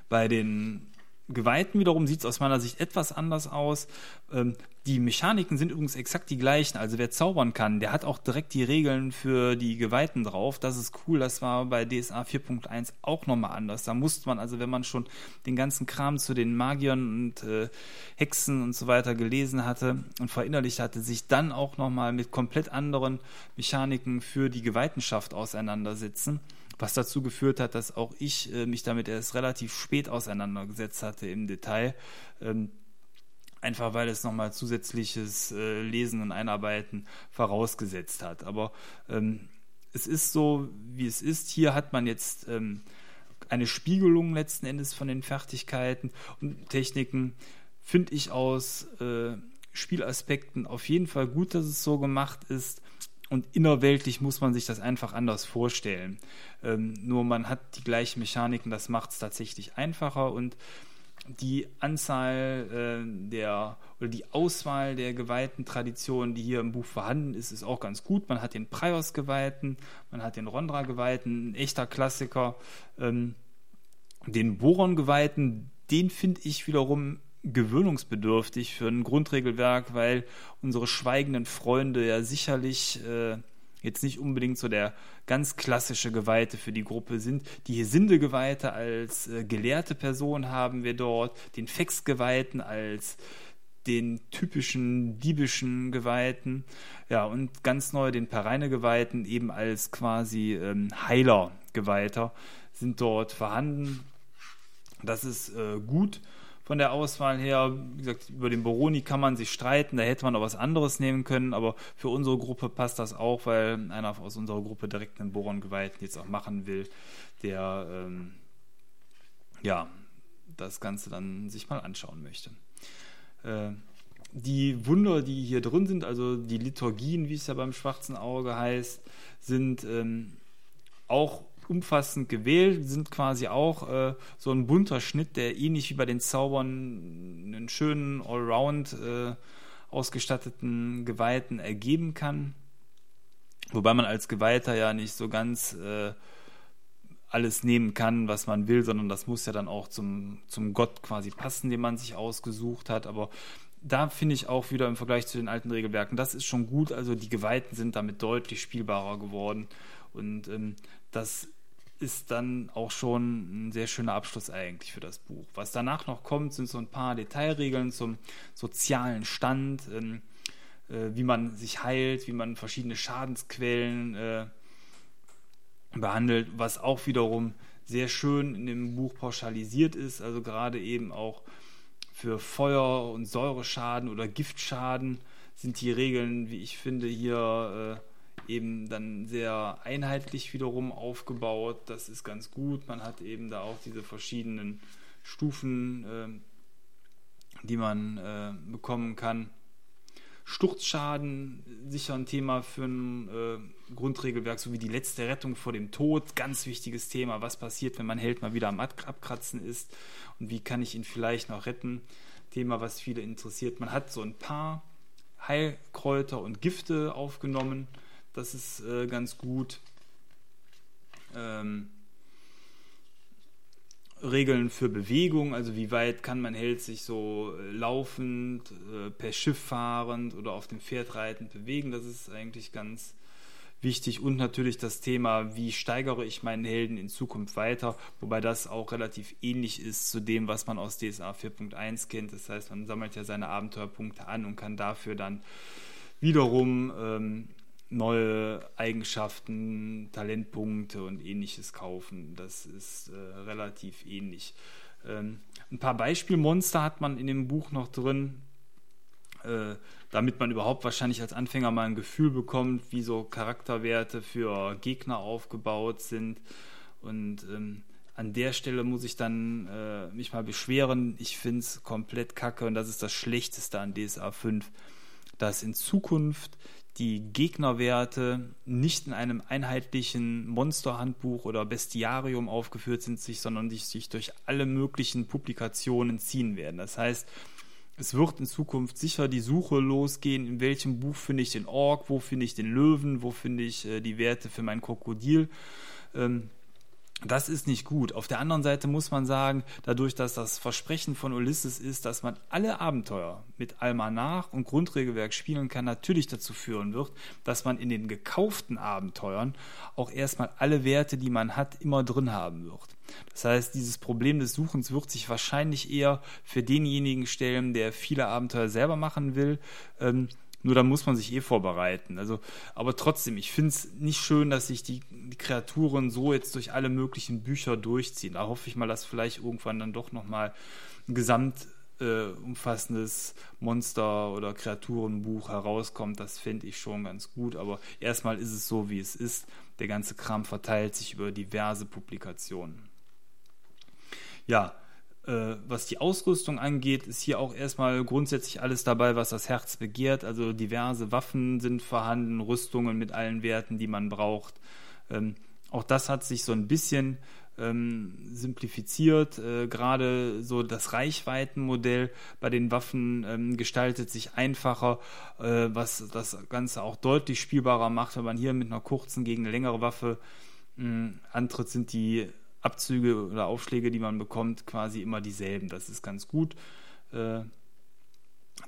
bei den Geweihten wiederum sieht es aus meiner Sicht etwas anders aus. Ähm, die Mechaniken sind übrigens exakt die gleichen. Also wer zaubern kann, der hat auch direkt die Regeln für die Geweihten drauf. Das ist cool. Das war bei DSA 4.1 auch nochmal anders. Da musste man, also wenn man schon den ganzen Kram zu den Magiern und äh, Hexen und so weiter gelesen hatte und verinnerlicht hatte, sich dann auch nochmal mit komplett anderen Mechaniken für die Geweihtenschaft auseinandersetzen was dazu geführt hat, dass auch ich äh, mich damit erst relativ spät auseinandergesetzt hatte im Detail. Ähm, einfach weil es nochmal zusätzliches äh, Lesen und Einarbeiten vorausgesetzt hat. Aber ähm, es ist so, wie es ist. Hier hat man jetzt ähm, eine Spiegelung letzten Endes von den Fertigkeiten und Techniken, finde ich aus äh, Spielaspekten auf jeden Fall gut, dass es so gemacht ist. Und innerweltlich muss man sich das einfach anders vorstellen. Ähm, nur man hat die gleichen Mechaniken, das macht es tatsächlich einfacher und die Anzahl äh, der oder die Auswahl der geweihten Traditionen, die hier im Buch vorhanden ist, ist auch ganz gut. Man hat den Prios-Geweihten, man hat den Rondra-Geweihten, ein echter Klassiker. Ähm, den Boron-Geweihten, den finde ich wiederum gewöhnungsbedürftig für ein Grundregelwerk, weil unsere schweigenden Freunde ja sicherlich äh, jetzt nicht unbedingt so der ganz klassische Geweihte für die Gruppe sind. Die Hesinde-Geweihte als äh, gelehrte Person haben wir dort, den Fex-Geweihten als den typischen diebischen Geweihten, ja, und ganz neu den Pereine-Geweihten eben als quasi ähm, Heiler-Geweihter sind dort vorhanden. Das ist äh, gut von der Auswahl her. Wie gesagt, über den Boroni kann man sich streiten, da hätte man auch was anderes nehmen können, aber für unsere Gruppe passt das auch, weil einer aus unserer Gruppe direkt einen Boron-Geweihten jetzt auch machen will, der ähm, ja das Ganze dann sich mal anschauen möchte. Äh, die Wunder, die hier drin sind, also die Liturgien, wie es ja beim schwarzen Auge heißt, sind ähm, auch umfassend gewählt, sind quasi auch äh, so ein bunter Schnitt, der ähnlich wie bei den Zaubern einen schönen Allround äh, ausgestatteten Geweihten ergeben kann. Wobei man als Geweihter ja nicht so ganz äh, alles nehmen kann, was man will, sondern das muss ja dann auch zum, zum Gott quasi passen, den man sich ausgesucht hat. Aber da finde ich auch wieder im Vergleich zu den alten Regelwerken, das ist schon gut. Also die Geweihten sind damit deutlich spielbarer geworden. Und ähm, das ist dann auch schon ein sehr schöner Abschluss eigentlich für das Buch. Was danach noch kommt, sind so ein paar Detailregeln zum sozialen Stand, ähm, äh, wie man sich heilt, wie man verschiedene Schadensquellen äh, behandelt, was auch wiederum sehr schön in dem Buch pauschalisiert ist, also gerade eben auch für Feuer- und Säureschaden oder Giftschaden sind die Regeln, wie ich finde, hier äh, eben dann sehr einheitlich wiederum aufgebaut. Das ist ganz gut. Man hat eben da auch diese verschiedenen Stufen, äh, die man äh, bekommen kann. Sturzschaden, sicher ein Thema für ein äh, Grundregelwerk, sowie die letzte Rettung vor dem Tod, ganz wichtiges Thema. Was passiert, wenn mein Held mal wieder am Abkratzen ist und wie kann ich ihn vielleicht noch retten? Thema, was viele interessiert. Man hat so ein paar Heilkräuter und Gifte aufgenommen. Das ist äh, ganz gut. Ähm, Regeln für Bewegung, also wie weit kann man Held sich so äh, laufend, äh, per Schiff fahrend oder auf dem Pferd reitend bewegen. Das ist eigentlich ganz wichtig. Und natürlich das Thema, wie steigere ich meinen Helden in Zukunft weiter, wobei das auch relativ ähnlich ist zu dem, was man aus DSA 4.1 kennt. Das heißt, man sammelt ja seine Abenteuerpunkte an und kann dafür dann wiederum ähm, neue Eigenschaften, Talentpunkte und ähnliches kaufen. Das ist äh, relativ ähnlich. Ähm, ein paar Beispielmonster hat man in dem Buch noch drin, äh, damit man überhaupt wahrscheinlich als Anfänger mal ein Gefühl bekommt, wie so Charakterwerte für Gegner aufgebaut sind. Und ähm, an der Stelle muss ich dann äh, mich mal beschweren. Ich finde es komplett kacke und das ist das Schlechteste an DSA 5, dass in Zukunft die Gegnerwerte nicht in einem einheitlichen Monsterhandbuch oder Bestiarium aufgeführt sind, sondern die sich durch alle möglichen Publikationen ziehen werden. Das heißt, es wird in Zukunft sicher die Suche losgehen, in welchem Buch finde ich den Ork, wo finde ich den Löwen, wo finde ich äh, die Werte für mein Krokodil. Ähm, das ist nicht gut. Auf der anderen Seite muss man sagen, dadurch, dass das Versprechen von Ulysses ist, dass man alle Abenteuer mit Almanach und Grundregelwerk spielen kann, natürlich dazu führen wird, dass man in den gekauften Abenteuern auch erstmal alle Werte, die man hat, immer drin haben wird. Das heißt, dieses Problem des Suchens wird sich wahrscheinlich eher für denjenigen stellen, der viele Abenteuer selber machen will, ähm, nur da muss man sich eh vorbereiten. Also, aber trotzdem, ich finde es nicht schön, dass sich die, die, Kreaturen so jetzt durch alle möglichen Bücher durchziehen. Da hoffe ich mal, dass vielleicht irgendwann dann doch nochmal ein gesamt äh, umfassendes Monster- oder Kreaturenbuch herauskommt. Das fände ich schon ganz gut. Aber erstmal ist es so, wie es ist. Der ganze Kram verteilt sich über diverse Publikationen. Ja, äh, was die Ausrüstung angeht, ist hier auch erstmal grundsätzlich alles dabei, was das Herz begehrt. Also diverse Waffen sind vorhanden, Rüstungen mit allen Werten, die man braucht. Ähm, auch das hat sich so ein bisschen ähm, simplifiziert. Äh, Gerade so das Reichweitenmodell bei den Waffen ähm, gestaltet sich einfacher, äh, was das Ganze auch deutlich spielbarer macht, wenn man hier mit einer kurzen gegen eine längere Waffe mh, antritt, sind die Abzüge oder Aufschläge, die man bekommt, quasi immer dieselben. Das ist ganz gut. Äh,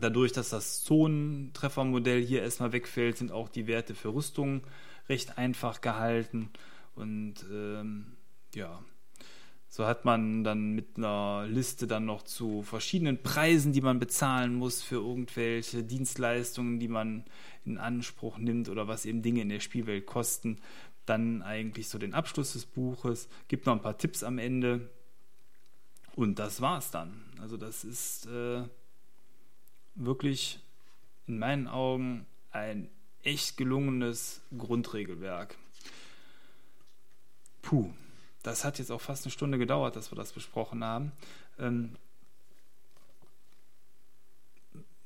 dadurch, dass das Zonentreffermodell hier erstmal wegfällt, sind auch die Werte für Rüstungen recht einfach gehalten. Und ähm, ja, so hat man dann mit einer Liste dann noch zu verschiedenen Preisen, die man bezahlen muss für irgendwelche Dienstleistungen, die man in Anspruch nimmt oder was eben Dinge in der Spielwelt kosten, dann eigentlich so den Abschluss des Buches, gibt noch ein paar Tipps am Ende und das war's dann. Also das ist äh, wirklich in meinen Augen ein echt gelungenes Grundregelwerk. Puh, das hat jetzt auch fast eine Stunde gedauert, dass wir das besprochen haben. Ähm,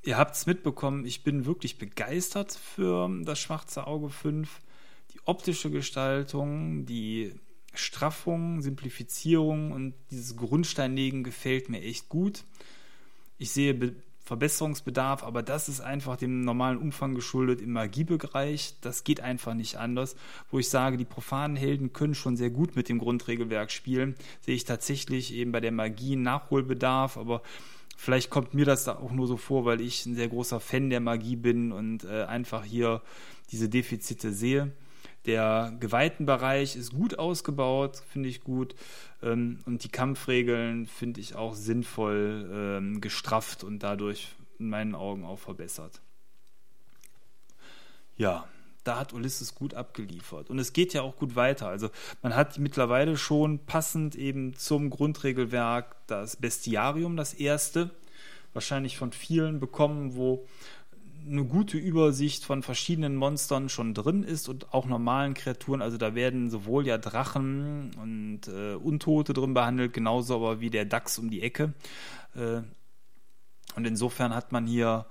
ihr habt es mitbekommen, ich bin wirklich begeistert für das Schwarze Auge 5 die optische Gestaltung, die Straffung, Simplifizierung und dieses Grundsteinlegen gefällt mir echt gut. Ich sehe Be Verbesserungsbedarf, aber das ist einfach dem normalen Umfang geschuldet im Magiebereich. Das geht einfach nicht anders. Wo ich sage, die profanen Helden können schon sehr gut mit dem Grundregelwerk spielen, sehe ich tatsächlich eben bei der Magie Nachholbedarf, aber vielleicht kommt mir das da auch nur so vor, weil ich ein sehr großer Fan der Magie bin und äh, einfach hier diese Defizite sehe. Der geweihten Bereich ist gut ausgebaut, finde ich gut. Ähm, und die Kampfregeln finde ich auch sinnvoll ähm, gestrafft und dadurch in meinen Augen auch verbessert. Ja, da hat Ulysses gut abgeliefert. Und es geht ja auch gut weiter. Also man hat mittlerweile schon passend eben zum Grundregelwerk das Bestiarium, das erste, wahrscheinlich von vielen bekommen, wo eine gute Übersicht von verschiedenen Monstern schon drin ist und auch normalen Kreaturen. Also da werden sowohl ja Drachen und äh, Untote drin behandelt, genauso aber wie der Dachs um die Ecke. Äh, und insofern hat man hier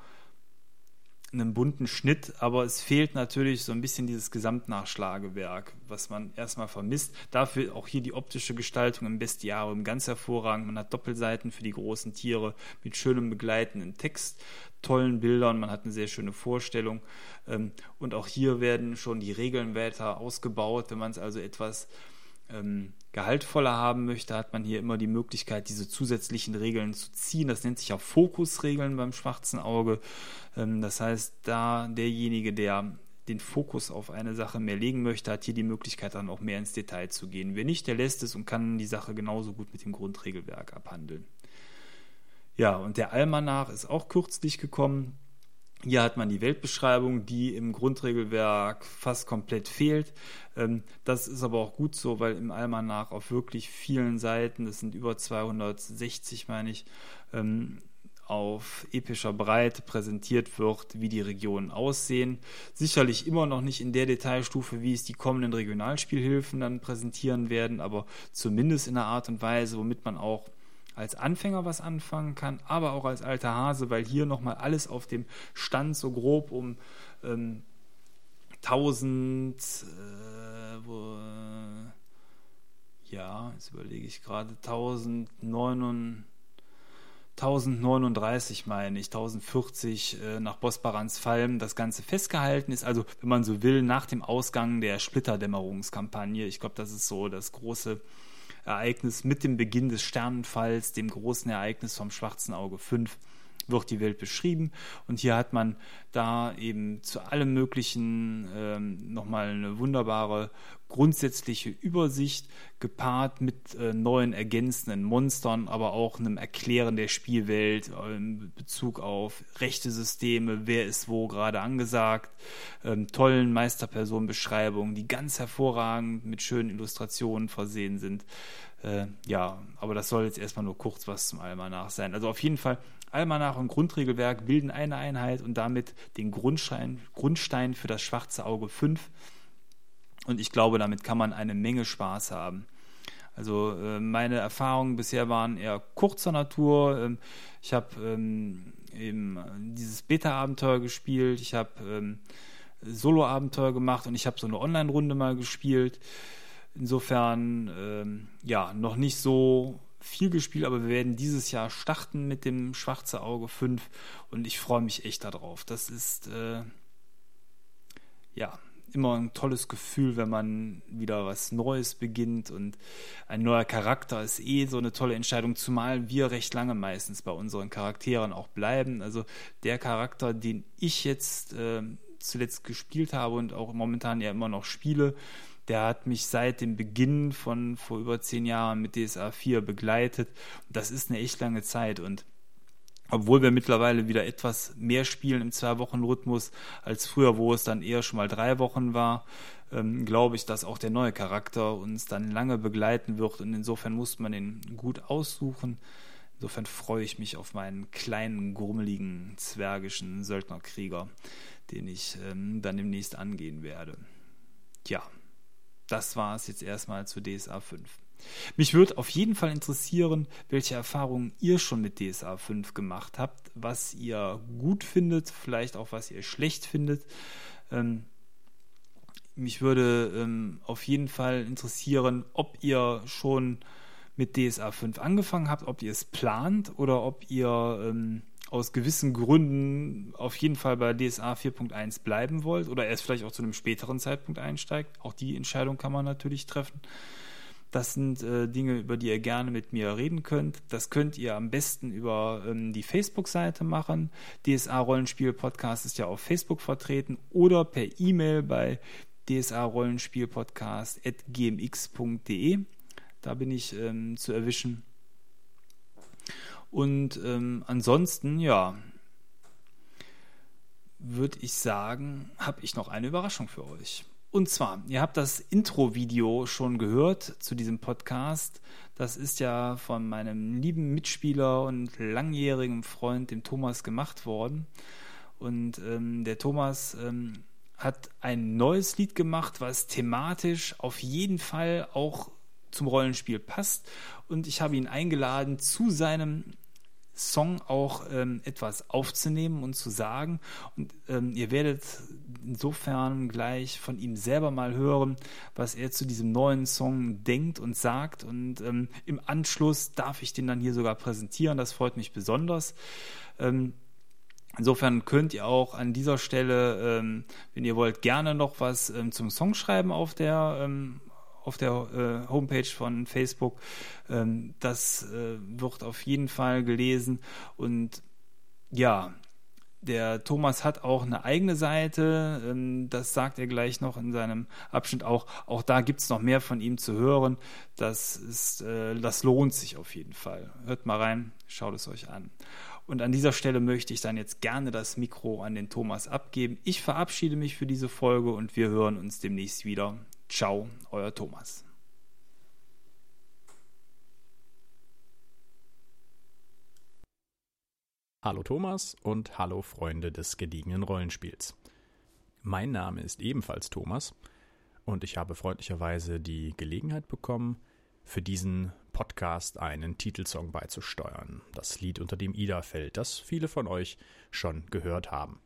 einen bunten Schnitt, aber es fehlt natürlich so ein bisschen dieses Gesamtnachschlagewerk, was man erstmal vermisst. Dafür auch hier die optische Gestaltung im Bestiarium ganz hervorragend. Man hat Doppelseiten für die großen Tiere mit schönem begleitenden Text, tollen Bildern, man hat eine sehr schöne Vorstellung. Ähm, und auch hier werden schon die Regeln weiter ausgebaut, wenn man es also etwas ähm, gehaltvoller haben möchte, hat man hier immer die Möglichkeit, diese zusätzlichen Regeln zu ziehen. Das nennt sich auch Fokusregeln beim schwarzen Auge. Ähm, das heißt, da derjenige, der den Fokus auf eine Sache mehr legen möchte, hat hier die Möglichkeit, dann auch mehr ins Detail zu gehen. Wer nicht, der lässt es und kann die Sache genauso gut mit dem Grundregelwerk abhandeln. Ja, und der Almanach ist auch kürzlich gekommen. Hier hat man die Weltbeschreibung, die im Grundregelwerk fast komplett fehlt. Ähm, das ist aber auch gut so, weil im Almanach auf wirklich vielen Seiten, das sind über 260, meine ich, ähm, auf epischer Breite präsentiert wird, wie die Regionen aussehen. Sicherlich immer noch nicht in der Detailstufe, wie es die kommenden Regionalspielhilfen dann präsentieren werden, aber zumindest in einer Art und Weise, womit man auch als Anfänger was anfangen kann, aber auch als alter Hase, weil hier nochmal alles auf dem Stand so grob um ähm, 1000, äh, wo, ja, jetzt überlege ich gerade, 1039 meine ich, 1040 äh, nach Bosbarans Falm das Ganze festgehalten ist. Also, wenn man so will, nach dem Ausgang der Splitterdämmerungskampagne. Ich glaube, das ist so das große Ereignis mit dem Beginn des Sternenfalls, dem großen Ereignis vom Schwarzen Auge 5 wird die Welt beschrieben. Und hier hat man da eben zu allem Möglichen ähm, nochmal eine wunderbare grundsätzliche Übersicht gepaart mit äh, neuen ergänzenden Monstern, aber auch einem Erklären der Spielwelt in Bezug auf rechte Systeme, wer ist wo gerade angesagt, ähm, tollen Meisterpersonenbeschreibungen, die ganz hervorragend mit schönen Illustrationen versehen sind. Äh, ja, aber das soll jetzt erstmal nur kurz was zum Almanach sein. Also auf jeden Fall Almanach und Grundregelwerk bilden eine Einheit und damit den Grundstein, Grundstein für das schwarze Auge 5. Und ich glaube, damit kann man eine Menge Spaß haben. Also äh, meine Erfahrungen bisher waren eher kurzer Natur. Ähm, ich habe ähm, eben dieses Beta-Abenteuer gespielt, ich habe ähm, Solo-Abenteuer gemacht und ich habe so eine Online-Runde mal gespielt. Insofern ja noch nicht so viel gespielt, aber wir werden dieses Jahr starten mit dem Schwarze Auge 5 und ich freue mich echt darauf. Das ist äh, ja immer ein tolles Gefühl, wenn man wieder was Neues beginnt und ein neuer Charakter ist eh so eine tolle Entscheidung, zumal wir recht lange meistens bei unseren Charakteren auch bleiben. Also der Charakter, den ich jetzt äh, zuletzt gespielt habe und auch momentan ja immer noch spiele, der hat mich seit dem Beginn von vor über zehn Jahren mit DSA 4 begleitet. Das ist eine echt lange Zeit und obwohl wir mittlerweile wieder etwas mehr spielen im Zwei-Wochen-Rhythmus als früher, wo es dann eher schon mal drei Wochen war, ähm, glaube ich, dass auch der neue Charakter uns dann lange begleiten wird und insofern muss man den gut aussuchen. Insofern freue ich mich auf meinen kleinen, grummeligen, zwergischen Söldnerkrieger, den ich ähm, dann demnächst angehen werde. Ja, das war es jetzt erstmal zu DSA 5. Mich würde auf jeden Fall interessieren, welche Erfahrungen ihr schon mit DSA 5 gemacht habt, was ihr gut findet, vielleicht auch was ihr schlecht findet. Ähm, mich würde ähm, auf jeden Fall interessieren, ob ihr schon mit DSA 5 angefangen habt, ob ihr es plant oder ob ihr ähm, aus gewissen Gründen auf jeden Fall bei DSA 4.1 bleiben wollt oder erst vielleicht auch zu einem späteren Zeitpunkt einsteigt. Auch die Entscheidung kann man natürlich treffen. Das sind äh, Dinge, über die ihr gerne mit mir reden könnt. Das könnt ihr am besten über ähm, die Facebook-Seite machen. DSA Rollenspiel Podcast ist ja auf Facebook vertreten oder per E-Mail bei DSA Rollenspiel at gmx.de. Da bin ich ähm, zu erwischen. Und ähm, ansonsten, ja, würde ich sagen, habe ich noch eine Überraschung für euch. Und zwar, ihr habt das Intro-Video schon gehört zu diesem Podcast. Das ist ja von meinem lieben Mitspieler und langjährigen Freund, dem Thomas, gemacht worden. Und ähm, der Thomas ähm, hat ein neues Lied gemacht, was thematisch auf jeden Fall auch zum Rollenspiel passt. Und ich habe ihn eingeladen zu seinem Song auch ähm, etwas aufzunehmen und zu sagen. Und ähm, ihr werdet insofern gleich von ihm selber mal hören, was er zu diesem neuen Song denkt und sagt. Und ähm, im Anschluss darf ich den dann hier sogar präsentieren. Das freut mich besonders. Ähm, Insofern könnt ihr auch an dieser Stelle, ähm, wenn ihr wollt, gerne noch was ähm, zum Song schreiben auf der auf der äh, Homepage von Facebook. Ähm, das äh, wird auf jeden Fall gelesen und ja, der Thomas hat auch eine eigene Seite, ähm, das sagt er gleich noch in seinem Abschnitt auch. Auch da gibt es noch mehr von ihm zu hören. Das, ist, äh, das lohnt sich auf jeden Fall. Hört mal rein, schaut es euch an. Und an dieser Stelle möchte ich dann jetzt gerne das Mikro an den Thomas abgeben. Ich verabschiede mich für diese Folge und wir hören uns demnächst wieder. Ciao, euer Thomas. Hallo Thomas und hallo Freunde des gediegenen Rollenspiels. Mein Name ist ebenfalls Thomas und ich habe freundlicherweise die Gelegenheit bekommen, für diesen Podcast einen Titelsong beizusteuern. Das Lied unter dem Ida fällt, das viele von euch schon gehört haben.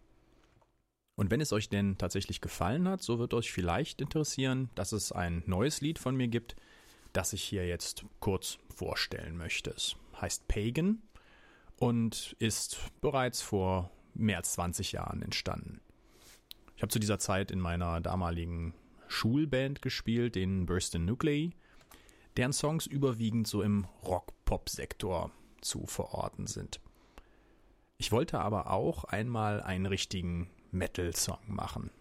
Und wenn es euch denn tatsächlich gefallen hat, so wird euch vielleicht interessieren, dass es ein neues Lied von mir gibt, das ich hier jetzt kurz vorstellen möchte. Es heißt Pagan und ist bereits vor mehr als 20 Jahren entstanden. Ich habe zu dieser Zeit in meiner damaligen Schulband gespielt, den Burston Nuclei, deren Songs überwiegend so im Rock-Pop-Sektor zu verorten sind. Ich wollte aber auch einmal einen richtigen Metal-Song machen.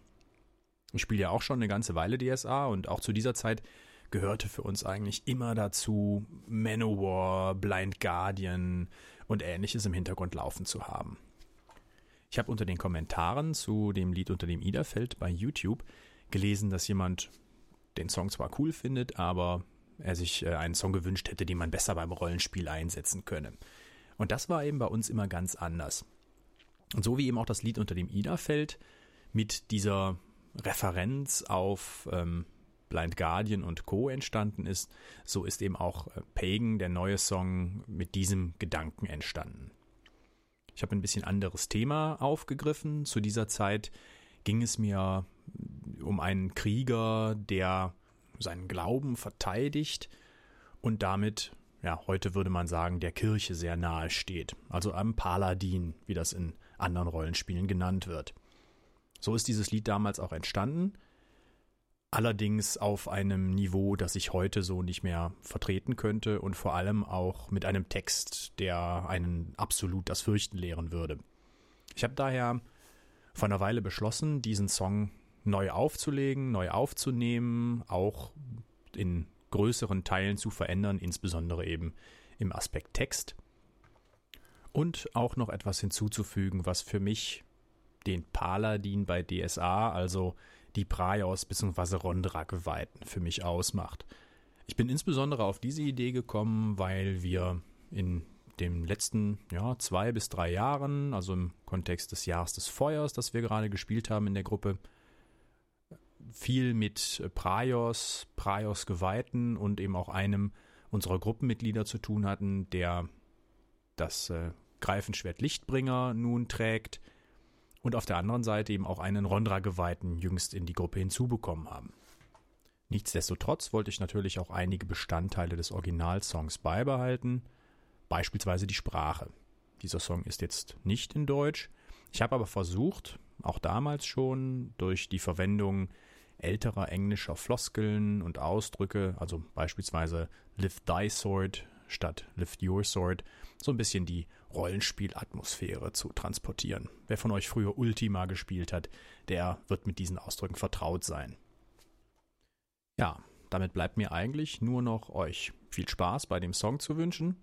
Ich spiele ja auch schon eine ganze Weile DSA und auch zu dieser Zeit gehörte für uns eigentlich immer dazu, Manowar, Blind Guardian und ähnliches im Hintergrund laufen zu haben. Ich habe unter den Kommentaren zu dem Lied unter dem fällt bei YouTube gelesen, dass jemand den Song zwar cool findet, aber er sich äh, einen Song gewünscht hätte, den man besser beim Rollenspiel einsetzen könne. Und das war eben bei uns immer ganz anders. Und so wie eben auch das Lied unter dem Ida fällt, mit dieser Referenz auf ähm, Blind Guardian und Co. entstanden ist, so ist eben auch äh, Pagan, der neue Song, mit diesem Gedanken entstanden. Ich habe ein bisschen anderes Thema aufgegriffen. Zu dieser Zeit ging es mir um einen Krieger, der seinen Glauben verteidigt und damit, ja, heute würde man sagen, der Kirche sehr nahe steht. Also am Paladin, wie das in anderen Rollenspielen genannt wird. So ist dieses Lied damals auch entstanden. Allerdings auf einem Niveau, das ich heute so nicht mehr vertreten könnte und vor allem auch mit einem Text, der einen absolut das Fürchten lehren würde. Ich habe daher vor einer Weile beschlossen, diesen Song neu aufzulegen, neu aufzunehmen, auch in größeren Teilen zu verändern, insbesondere eben im Aspekt Text. Und auch noch etwas hinzuzufügen, was für mich den Paladin bei DSA, also die Praios bzw. Rondra-Geweihten für mich ausmacht. Ich bin insbesondere auf diese Idee gekommen, weil wir in den letzten ja, zwei bis drei Jahren, also im Kontext des Jahres des Feuers, das wir gerade gespielt haben in der Gruppe, viel mit Praios, Praios Geweihten und eben auch einem unserer Gruppenmitglieder zu tun hatten, der das äh, Greifenschwert Lichtbringer nun trägt und auf der anderen Seite eben auch einen Rondra-Geweihten jüngst in die Gruppe hinzubekommen haben. Nichtsdestotrotz wollte ich natürlich auch einige Bestandteile des Originalsongs beibehalten, beispielsweise die Sprache. Dieser Song ist jetzt nicht in Deutsch. Ich habe aber versucht, auch damals schon, durch die Verwendung älterer englischer Floskeln und Ausdrücke, also beispielsweise Lift Thy Sword statt Lift Your Sword, so ein bisschen die Rollenspielatmosphäre zu transportieren. Wer von euch früher Ultima gespielt hat, der wird mit diesen Ausdrücken vertraut sein. Ja, damit bleibt mir eigentlich nur noch euch viel Spaß bei dem Song zu wünschen.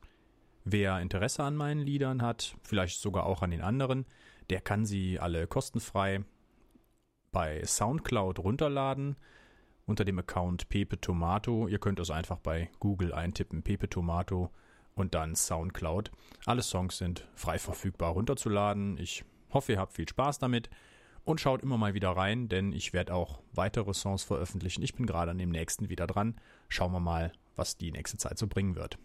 Wer Interesse an meinen Liedern hat, vielleicht sogar auch an den anderen, der kann sie alle kostenfrei bei Soundcloud runterladen unter dem Account Pepe Tomato. Ihr könnt es einfach bei Google eintippen, Pepe Tomato und dann Soundcloud. Alle Songs sind frei verfügbar runterzuladen. Ich hoffe, ihr habt viel Spaß damit und schaut immer mal wieder rein, denn ich werde auch weitere Songs veröffentlichen. Ich bin gerade an dem nächsten wieder dran. Schauen wir mal, was die nächste Zeit so bringen wird.